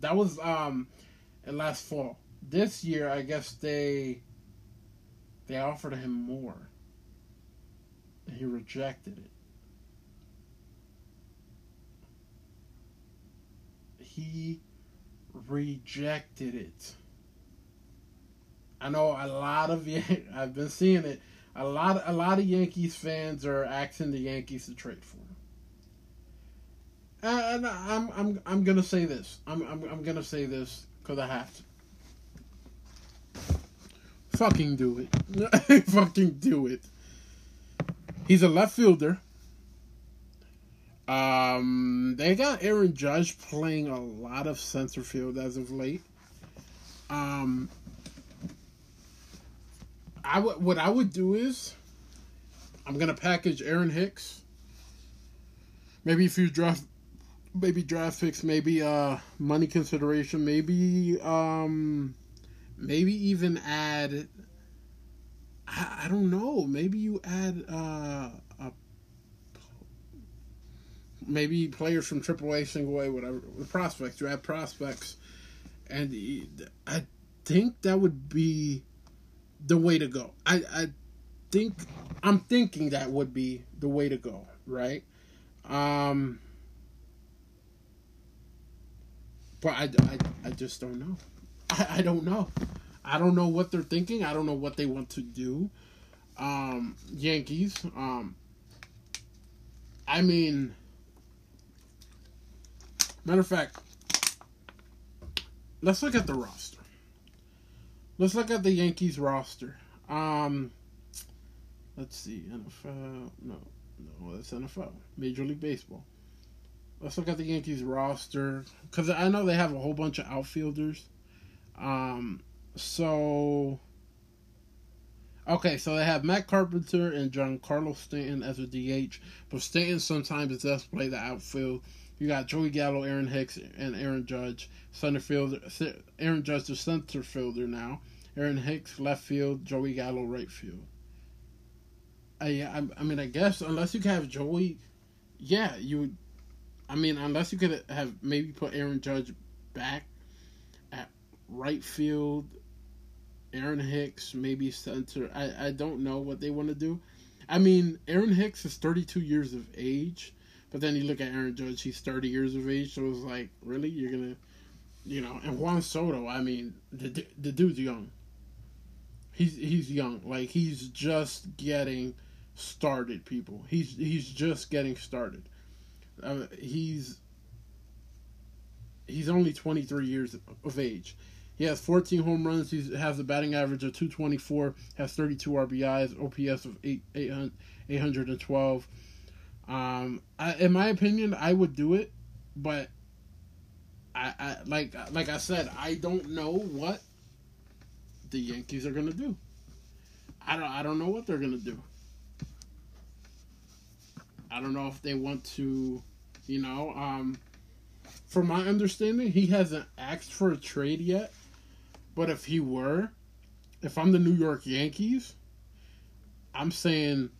that was um last fall. This year, I guess they they offered him more. And he rejected it. He rejected it. I know a lot of I've been seeing it. A lot a lot of Yankees fans are asking the Yankees to trade for him and I'm I'm I'm gonna say this. I'm I'm I'm gonna say this because I have to. Fucking do it. Fucking do it. He's a left fielder. Um, they got Aaron Judge playing a lot of center field as of late. Um, I would what I would do is I'm gonna package Aaron Hicks. Maybe if you draft, maybe draft picks, maybe uh money consideration, maybe um, maybe even add. I, I don't know. Maybe you add uh a maybe players from AAA, single A, whatever prospects. You add prospects, and I think that would be the way to go. I I think I'm thinking that would be the way to go, right? Um, but I, I, I just don't know. I, I don't know. I don't know what they're thinking. I don't know what they want to do. Um, Yankees. Um, I mean, matter of fact, let's look at the roster. Let's look at the Yankees roster. Um, let's see, NFL. No, no, that's NFL. Major League Baseball. Let's look at the Yankees roster because I know they have a whole bunch of outfielders. Um, so okay, so they have Matt Carpenter and John Giancarlo Stanton as a DH, but Stanton sometimes does play the outfield. You got Joey Gallo, Aaron Hicks, and Aaron Judge, center fielder. Aaron Judge, the center fielder now. Aaron Hicks, left field. Joey Gallo, right field. I, I, I mean, I guess unless you have Joey, yeah, you. I mean, unless you could have maybe put Aaron Judge back at right field, Aaron Hicks maybe center. I, I don't know what they want to do. I mean, Aaron Hicks is 32 years of age, but then you look at Aaron Judge, he's 30 years of age. So it's like, really, you're gonna, you know? And Juan Soto, I mean, the the dude's young. He's he's young, like he's just getting started. People, he's he's just getting started. Uh, he's he's only 23 years of age. He has 14 home runs. He has a batting average of 224. Has 32 RBIs. OPS of 8, 800, 812. Um, I, in my opinion, I would do it, but I, I like like I said, I don't know what the Yankees are gonna do. I don't I don't know what they're gonna do. I don't know if they want to, you know, um, from my understanding, he hasn't asked for a trade yet. But if he were, if I'm the New York Yankees, I'm saying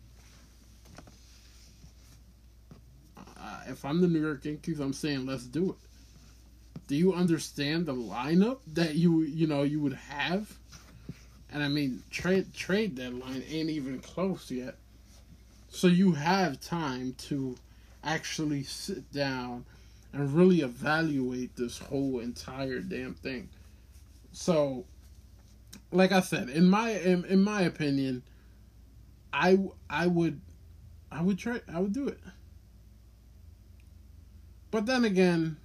uh, if I'm the New York Yankees, I'm saying let's do it. Do you understand the lineup that you you know you would have? And I mean trade trade deadline ain't even close yet. So you have time to actually sit down and really evaluate this whole entire damn thing. So, like I said, in my in, in my opinion, I I would I would try I would do it. But then again,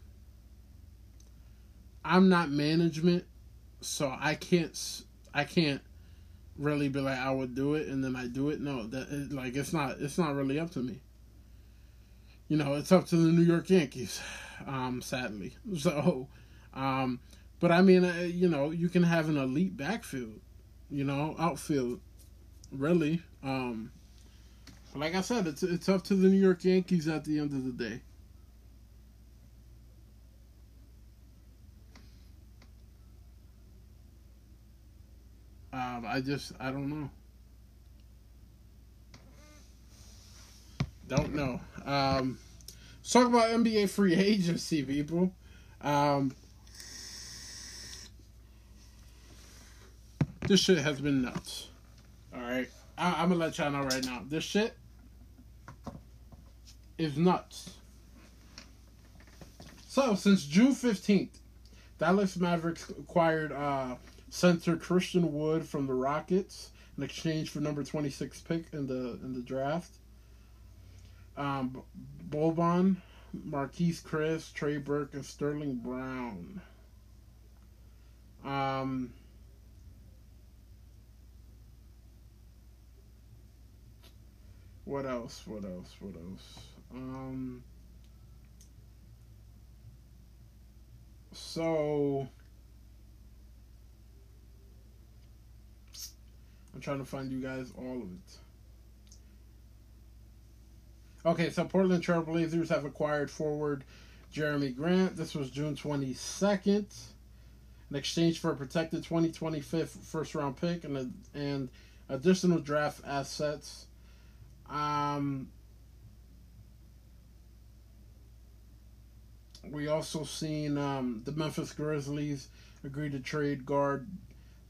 I'm not management, so I can't I can't really be like I would do it and then I do it. No, that it, like it's not it's not really up to me. You know, it's up to the New York Yankees, um, sadly. So, um, but I mean, uh, you know, you can have an elite backfield, you know, outfield, really. Um, like I said, it's it's up to the New York Yankees at the end of the day. Um, I just I don't know. Don't know. Um, let's talk about NBA free agency, people. Um, this shit has been nuts. All right, I- I'm gonna let y'all know right now. This shit is nuts. So since June fifteenth, Dallas Mavericks acquired uh, center Christian Wood from the Rockets in exchange for number 26 pick in the in the draft. Um, Boban, Marquese Chriss, Trey Burke, and Sterling Brown. Um, what else? What else? What else? Um, so I'm trying to find you guys all of it. Okay, so Portland Trailblazers have acquired forward Jerami Grant. This was June 22nd. In exchange for a protected 2025 first round pick and a, and additional draft assets. Um, we also seen um, the Memphis Grizzlies agree to trade guard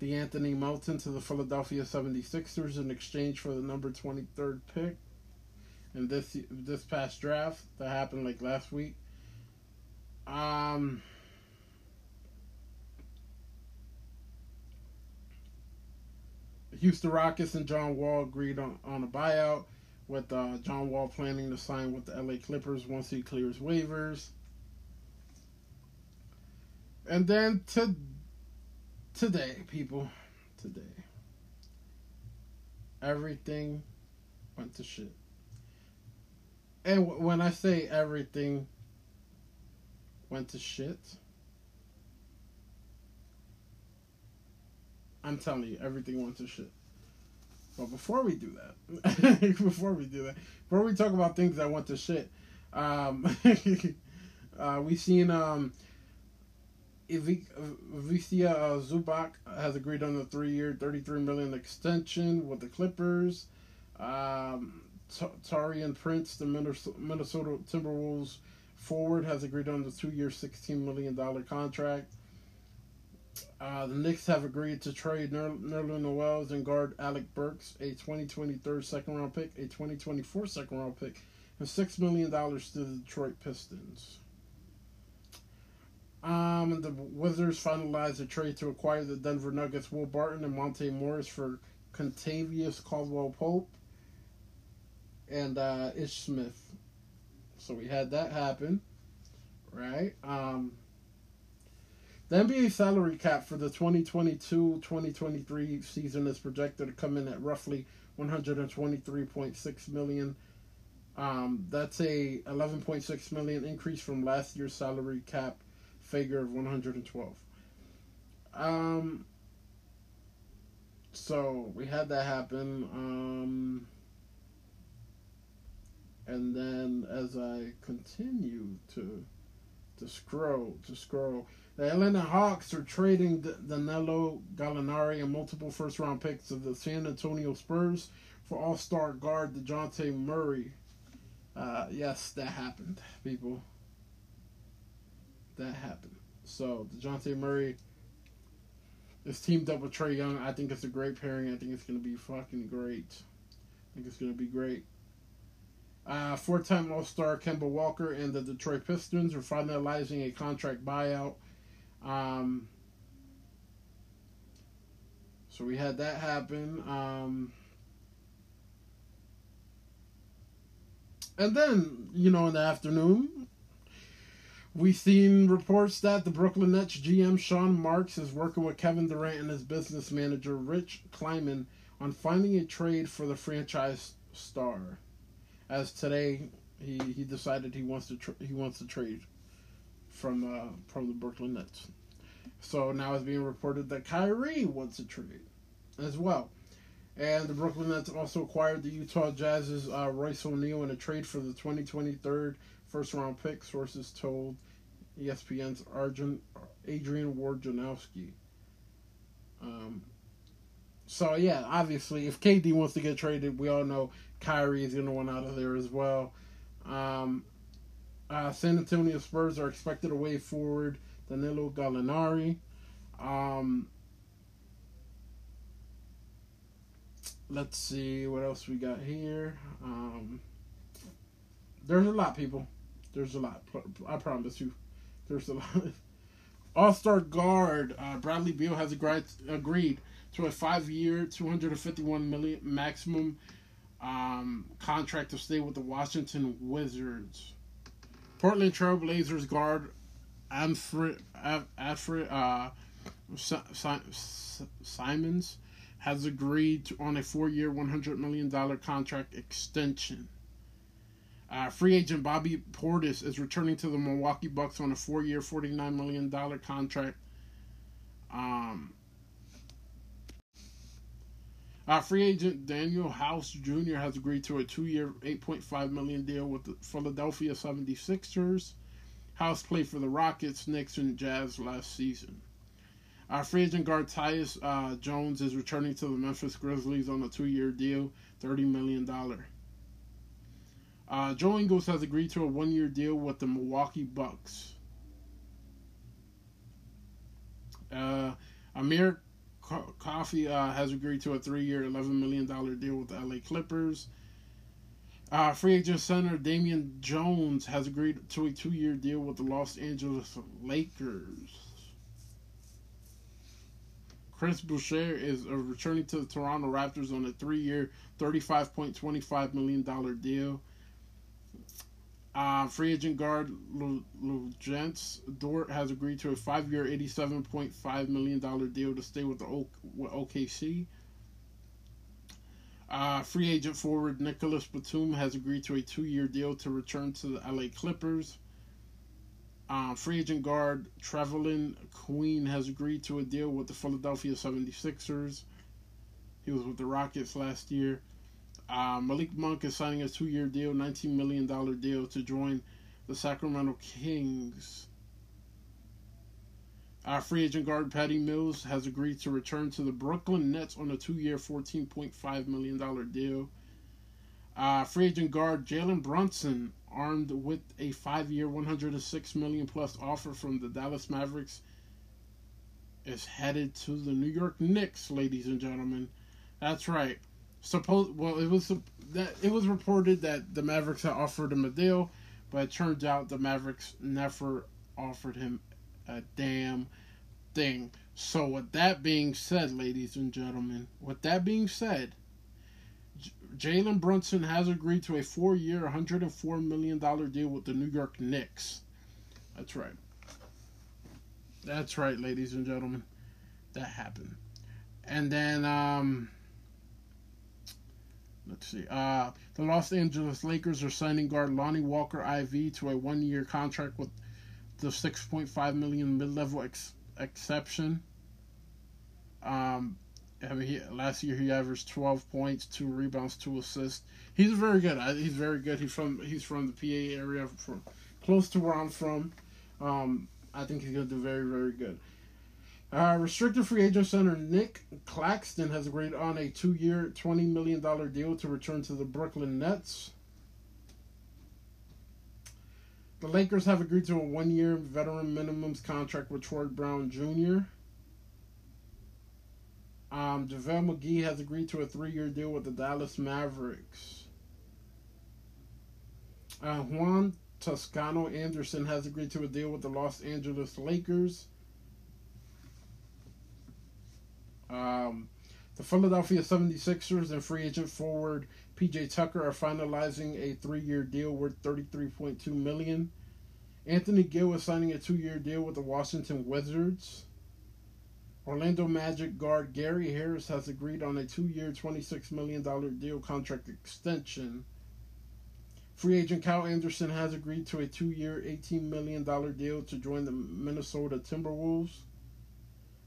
De'Anthony Melton to the Philadelphia 76ers in exchange for the number 23rd pick in this this past draft that happened like last week. Um Houston Rockets and John Wall agreed on, on a buyout, with uh, John Wall planning to sign with the LA Clippers once he clears waivers. And then to today, people, today, everything went to shit. And w- when I say everything went to shit, I'm telling you, everything went to shit. But before we do that, before we do that, before we talk about things that went to shit, um, uh, we seen um, Ivica uh, Zubac has agreed on a three-year, thirty-three million extension with the Clippers. Um, Taurean Prince, the Minnesota Timberwolves forward, has agreed on the two-year, sixteen million dollar contract. Uh, the Knicks have agreed to trade Ner- Nerlens Noel and guard Alec Burks, a 2023 second round pick, a 2024 second round pick, and $6 million to the Detroit Pistons. Um, the Wizards finalized a trade to acquire the Denver Nuggets' Will Barton and Monte Morris for Kentavious Caldwell Pope and uh, Ish Smith. So we had that happen, right? Um, the NBA salary cap for the 2022-2023 season is projected to come in at roughly 123.6 million. Um, that's a 11.6 million increase from last year's salary cap figure of 112. Um, so we had that happen. Um, and then as I continue to to scroll to scroll, the Atlanta Hawks are trading Danilo Gallinari and multiple first round picks of the San Antonio Spurs for All Star guard Dejounte Murray. Uh, yes, that happened, people that happened. So Dejounte Murray is teamed up with Trae Young. I think it's a great pairing. I think it's gonna be fucking great. I think it's gonna be great. Uh, four-time All-Star Kemba Walker and the Detroit Pistons are finalizing a contract buyout. Um, so we had that happen. Um, and then, you know, in the afternoon, We've seen reports that the Brooklyn Nets GM Sean Marks is working with Kevin Durant and his business manager Rich Kleiman on finding a trade for the franchise star. As today, he, he decided he wants to tra- he wants to trade from uh, from the Brooklyn Nets. So now it's being reported that Kyrie wants a trade as well. And the Brooklyn Nets also acquired the Utah Jazz's uh, Royce O'Neale in a trade for the 2023 first round pick, sources told ESPN's Arjun, Adrian Wojnarowski. Um, so yeah, obviously, if KD wants to get traded, we all know Kyrie is going to want out of there as well. Um, uh, San Antonio Spurs are expected to waive forward Danilo Gallinari. Um, let's see what else we got here. Um, there's a lot, people. There's a lot. I promise you. There's a lot. All Star guard uh, Bradley Beal has agreed, agreed to a five year, 251 million maximum um, contract to stay with the Washington Wizards. Portland Trailblazers guard Alfred, Alfred uh, Simons has agreed to, on a four year, $100 million contract extension. Uh, free agent Bobby Portis is returning to the Milwaukee Bucks on a four-year, forty-nine million dollar contract. Um, Uh, free agent Danuel House Jr. has agreed to a two-year, 8.5 million deal with the Philadelphia 76ers. House played for the Rockets, Knicks, and Jazz last season. Uh, free agent guard Tyus uh, Jones is returning to the Memphis Grizzlies on a two-year deal, $30 million. Uh, Joe Ingles has agreed to a one-year deal with the Milwaukee Bucks. Uh, Amir Coffey uh, has agreed to a three-year, $11 million deal with the LA Clippers. Uh, free agent center Damian Jones has agreed to a two-year deal with the Los Angeles Lakers. Chris Boucher is uh, returning to the Toronto Raptors on a three-year, $35.25 million deal. Uh, free agent guard Luguentz Dort has agreed to a five-year, $87.5 million deal to stay with the o- with OKC. Uh, free agent forward Nicolas Batum has agreed to a two-year deal to return to the LA Clippers. Uh, free agent guard Trevelin Queen has agreed to a deal with the Philadelphia 76ers. He was with the Rockets last year. Uh, Malik Monk is signing a two year deal, $19 million deal to join the Sacramento Kings. Our free agent guard Patty Mills has agreed to return to the Brooklyn Nets on a two year, $14.5 million deal. Uh, free agent guard Jalen Brunson, armed with a five year, 106 million plus offer from the Dallas Mavericks, is headed to the New York Knicks, ladies and gentlemen. That's right. Suppose well, it was that it was reported that the Mavericks had offered him a deal, but it turns out the Mavericks never offered him a damn thing. So with that being said, ladies and gentlemen, with that being said, J- Jalen Brunson has agreed to a four-year, $104 million deal with the New York Knicks. That's right. That's right, ladies and gentlemen. That happened. And then, um, let's see. Uh, the Los Angeles Lakers are signing guard Lonnie Walker IV to a one-year contract with the 6.5 million mid-level ex- exception. Um, I mean, he, last year he averaged 12 points, two rebounds, two assists. He's very good. He's very good. He's from he's from the PA area, from close to where I'm from. Um, I think he's gonna do very very good. Uh, restricted free agent center Nick Claxton has agreed on a two year, $20 million deal to return to the Brooklyn Nets. The Lakers have agreed to a one year veteran minimums contract with Troy Brown Jr. Um, JaVale McGee has agreed to a three year deal with the Dallas Mavericks. Uh, Juan Toscano Anderson has agreed to a deal with the Los Angeles Lakers. Um, the Philadelphia 76ers and free agent forward PJ Tucker are finalizing a three-year deal worth 33.2 million. Anthony Gill is signing a two-year deal with the Washington Wizards. Orlando Magic guard Gary Harris has agreed on a two-year, $26 million deal contract extension. Free agent Kyle Anderson has agreed to a two-year, $18 million deal to join the Minnesota Timberwolves.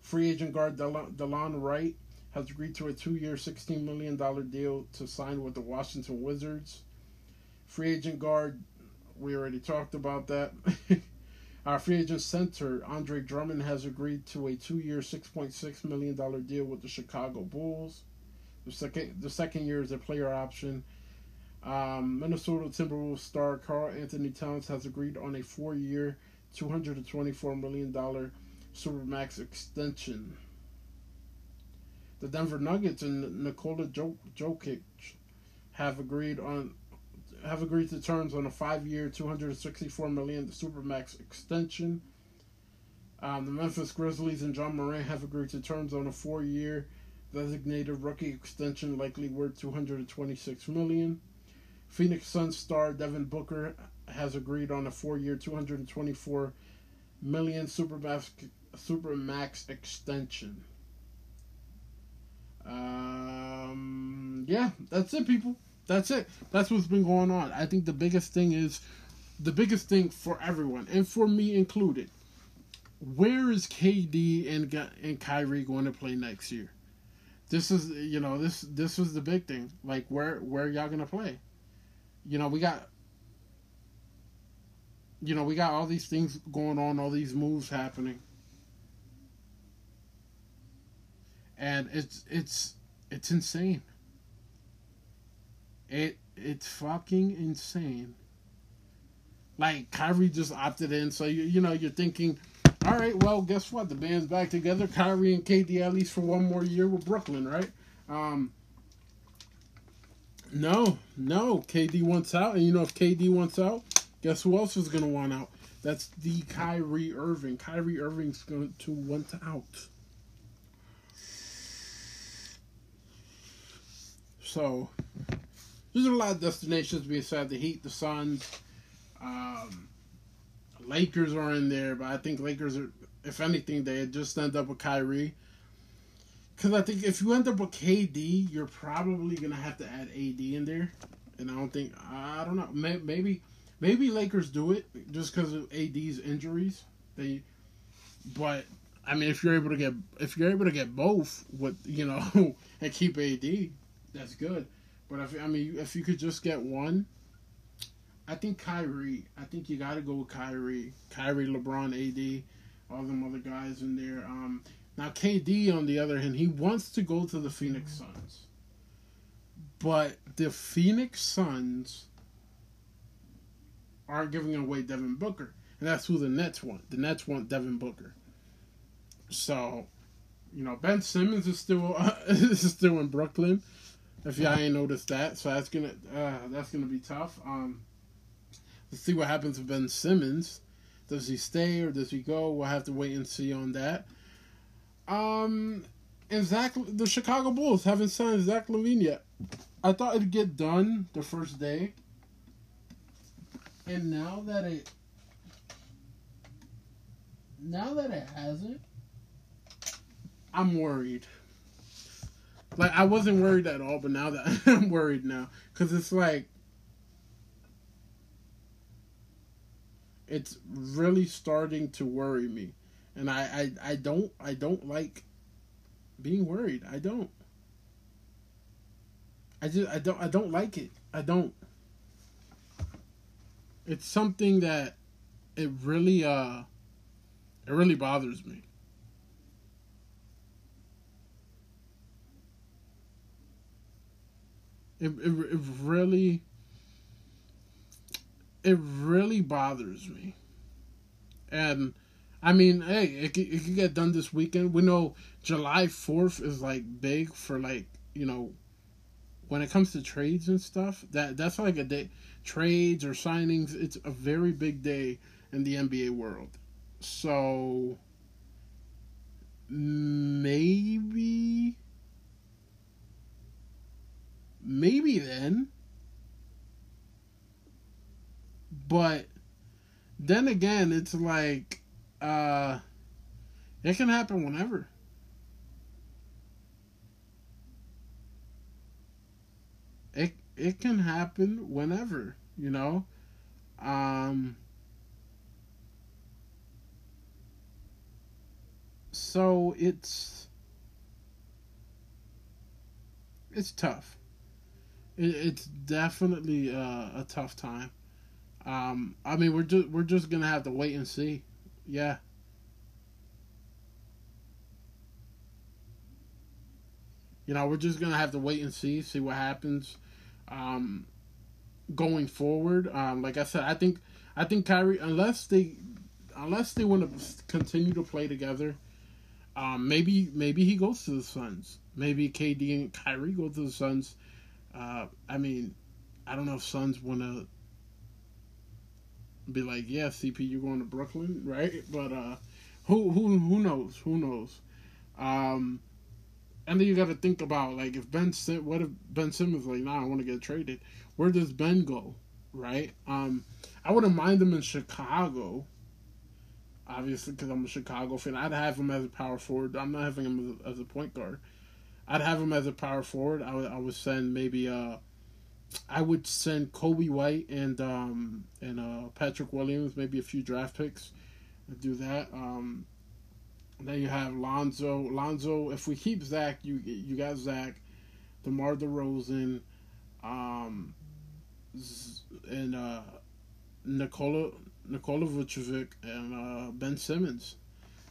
Free agent guard Delon Wright has agreed to a two-year, $16 million deal to sign with the Washington Wizards. Free agent guard, we already talked about that. Our free agent center, Andre Drummond, has agreed to a two-year, $6.6 million deal with the Chicago Bulls. The second, the second year is a player option. Um, Minnesota Timberwolves star Karl-Anthony Towns has agreed on a four-year, $224 million Supermax extension. The Denver Nuggets and Nikola Jokic have agreed on have agreed to terms on a five-year, two hundred sixty-four million Supermax extension. Um, the Memphis Grizzlies and Ja Morant have agreed to terms on a four-year designated rookie extension, likely worth two hundred twenty-six million. Phoenix Suns star Devin Booker has agreed on a four-year, two hundred twenty-four million Supermax Super Max extension. Um, yeah, that's it, people. That's it. That's what's been going on. I think the biggest thing is the biggest thing for everyone, and for me included. Where is KD and and Kyrie going to play next year? this is you know this this was the big thing. Like where where y'all gonna play? You know we got you know we got all these things going on, all these moves happening, and it's it's it's insane. It it's fucking insane. Like Kyrie just opted in, so you you know you're thinking, all right, well guess what? The band's back together. Kyrie and KD at least for one more year with Brooklyn, right? Um, no, no, KD wants out, and you know if KD wants out, guess who else is gonna want out? That's the Kyrie Irving. Kyrie Irving's going to want out. So there's a lot of destinations said. The Heat, the Suns, um, Lakers are in there, but I think Lakers are, if anything, they just end up with Kyrie. Because I think if you end up with KD, you're probably gonna have to add AD in there, and I don't think I don't know maybe maybe Lakers do it just because of AD's injuries. They, but I mean, if you're able to get if you're able to get both with you know and keep AD, that's good. But if I mean, if you could just get one, I think Kyrie. I think you got to go with Kyrie, Kyrie, LeBron, AD, all them other guys in there. Um, now KD, on the other hand, he wants to go to the Phoenix Suns, but the Phoenix Suns are giving away Devin Booker, and that's who the Nets want. The Nets want Devin Booker. So, you know, Ben Simmons is still uh, is still in Brooklyn. If y'all ain't noticed that, so that's gonna uh, that's gonna be tough. Um, let's see what happens with Ben Simmons. Does he stay or does he go? We'll have to wait and see on that. Um, and Zach, the Chicago Bulls haven't signed Zach LaVine yet. I thought it'd get done the first day, and now that it, now that it hasn't, I'm worried. Like I wasn't worried at all, but now that I'm worried now, because it's like it's really starting to worry me, and I, I I don't I don't like being worried. I don't. I just I don't I don't like it. I don't. It's something that it really uh it really bothers me. It, it, it really it really bothers me. And I mean, hey, it, it can get done this weekend. We know July 4th is like big for like, you know, when it comes to trades and stuff. That that's like a day trades or signings, it's a very big day in the NBA world. So maybe maybe then. But then again, it's like uh it can happen whenever. It it can happen whenever, you know. Um so it's it's tough it, it's definitely uh, a tough time. Um, I mean, we're just we're just gonna have to wait and see. Yeah. You know, we're just gonna have to wait and see, see what happens, um, going forward. Um, like I said, I think I think Kyrie, unless they unless they want to continue to play together, um, maybe maybe he goes to the Suns. Maybe KD and Kyrie go to the Suns uh, I mean, I don't know if Suns want to be like, yeah, CP, you're going to Brooklyn, right? But uh, who who who knows? Who knows? Um, and then you got to think about like if Ben Sim, what if Ben Simmons like, nah, I want to get traded. Where does Ben go? Right? Um, I wouldn't mind him in Chicago. Obviously, because I'm a Chicago fan, I'd have him as a power forward. I'm not having him as, as a point guard. I'd have him as a power forward. I would I would send maybe uh I would send Coby White and um and uh Patrick Williams, maybe a few draft picks. I'd do that. Um then you have Lonzo. Lonzo. If we keep Zach, you you got Zach, DeMar DeRozan, um, and uh, Nikola Nikola Vucevic and uh, Ben Simmons.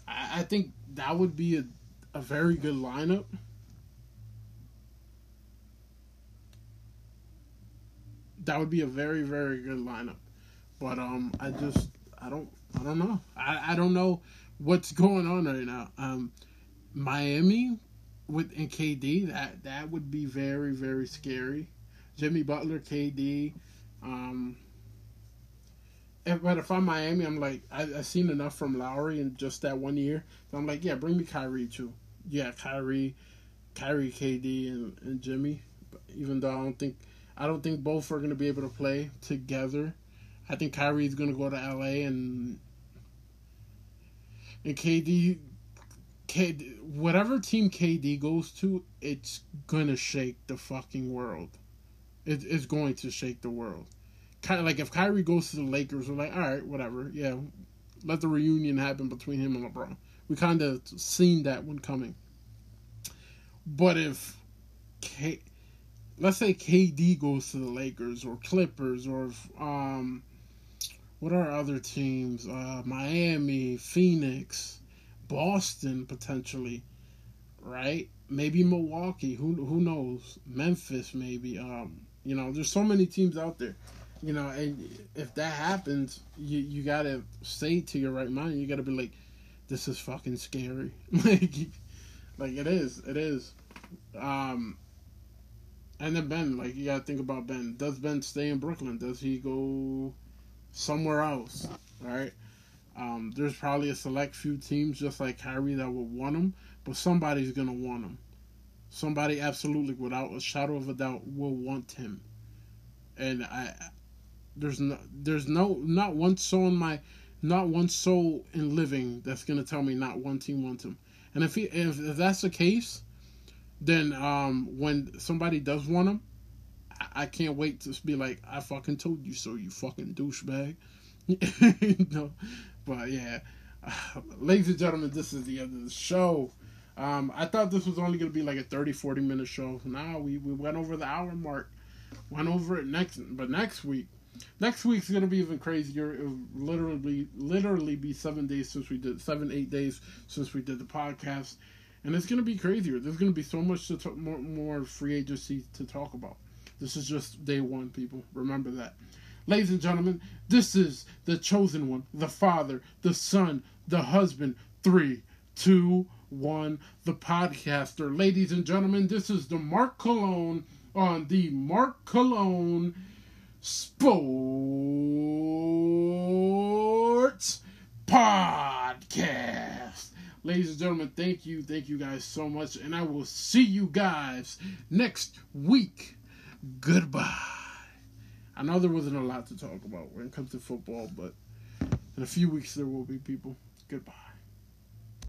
I, I think that would be a a very good lineup. That would be a very very good lineup, but um, I just I don't I don't know I, I don't know what's going on right now. Um, Miami with and KD that that would be very very scary. Jimmy Butler, KD. Um, but if I'm Miami, I'm like I, I've seen enough from Lowry in just that one year. So I'm like, yeah, bring me Kyrie too. Yeah, Kyrie, Kyrie, KD, and, and Jimmy. But Even though I don't think I don't think both are gonna be able to play together. I think Kyrie's gonna go to LA and and KD, KD, whatever team KD goes to, it's gonna shake the fucking world. It, it's going to shake the world. Kind of like if Kyrie goes to the Lakers, we're like, all right, whatever, yeah, let the reunion happen between him and LeBron. We kind of seen that one coming. But if K, let's say KD goes to the Lakers or Clippers or um, what are other teams? Uh, Miami, Phoenix, Boston potentially, right? Maybe Milwaukee. Who who knows? Memphis maybe. Um, you know, there's so many teams out there. You know, and if that happens, you you gotta say to your right mind. You gotta be like, this is fucking scary. like, like it is. It is. Um, and then Ben, like you gotta think about Ben. Does Ben stay in Brooklyn? Does he go? somewhere else, right? Um, there's probably a select few teams just like Kyrie that would want him, but somebody's gonna want him. Somebody absolutely, without a shadow of a doubt, will want him. And I, there's no, there's no, not one soul in my, not one soul in living that's gonna tell me not one team wants him. And if he, if, if that's the case, then um, when somebody does want him, I can't wait to be like, I fucking told you so, you fucking douchebag. you know, but yeah, ladies and gentlemen, this is the end of the show. Um, I thought this was only going to be like a 30, 40 minute show. Now we, we went over the hour mark. Went over it next, but next week, next week's gonna be even crazier. It'll literally, literally be seven days since we did seven, eight days since we did the podcast, and it's gonna be crazier. There's gonna be so much to talk, more, more free agency to talk about. This is just day one, people. Remember that. Ladies and gentlemen, this is the chosen one, the father, the son, the husband. Three, two, one, the podcaster. Ladies and gentlemen, this is the Mark Cologne on the Mark Cologne Sports Podcast. Ladies and gentlemen, thank you. Thank you guys so much. And I will see you guys next week goodbye. I know there wasn't a lot to talk about when it comes to football, but in a few weeks there will be people. Goodbye.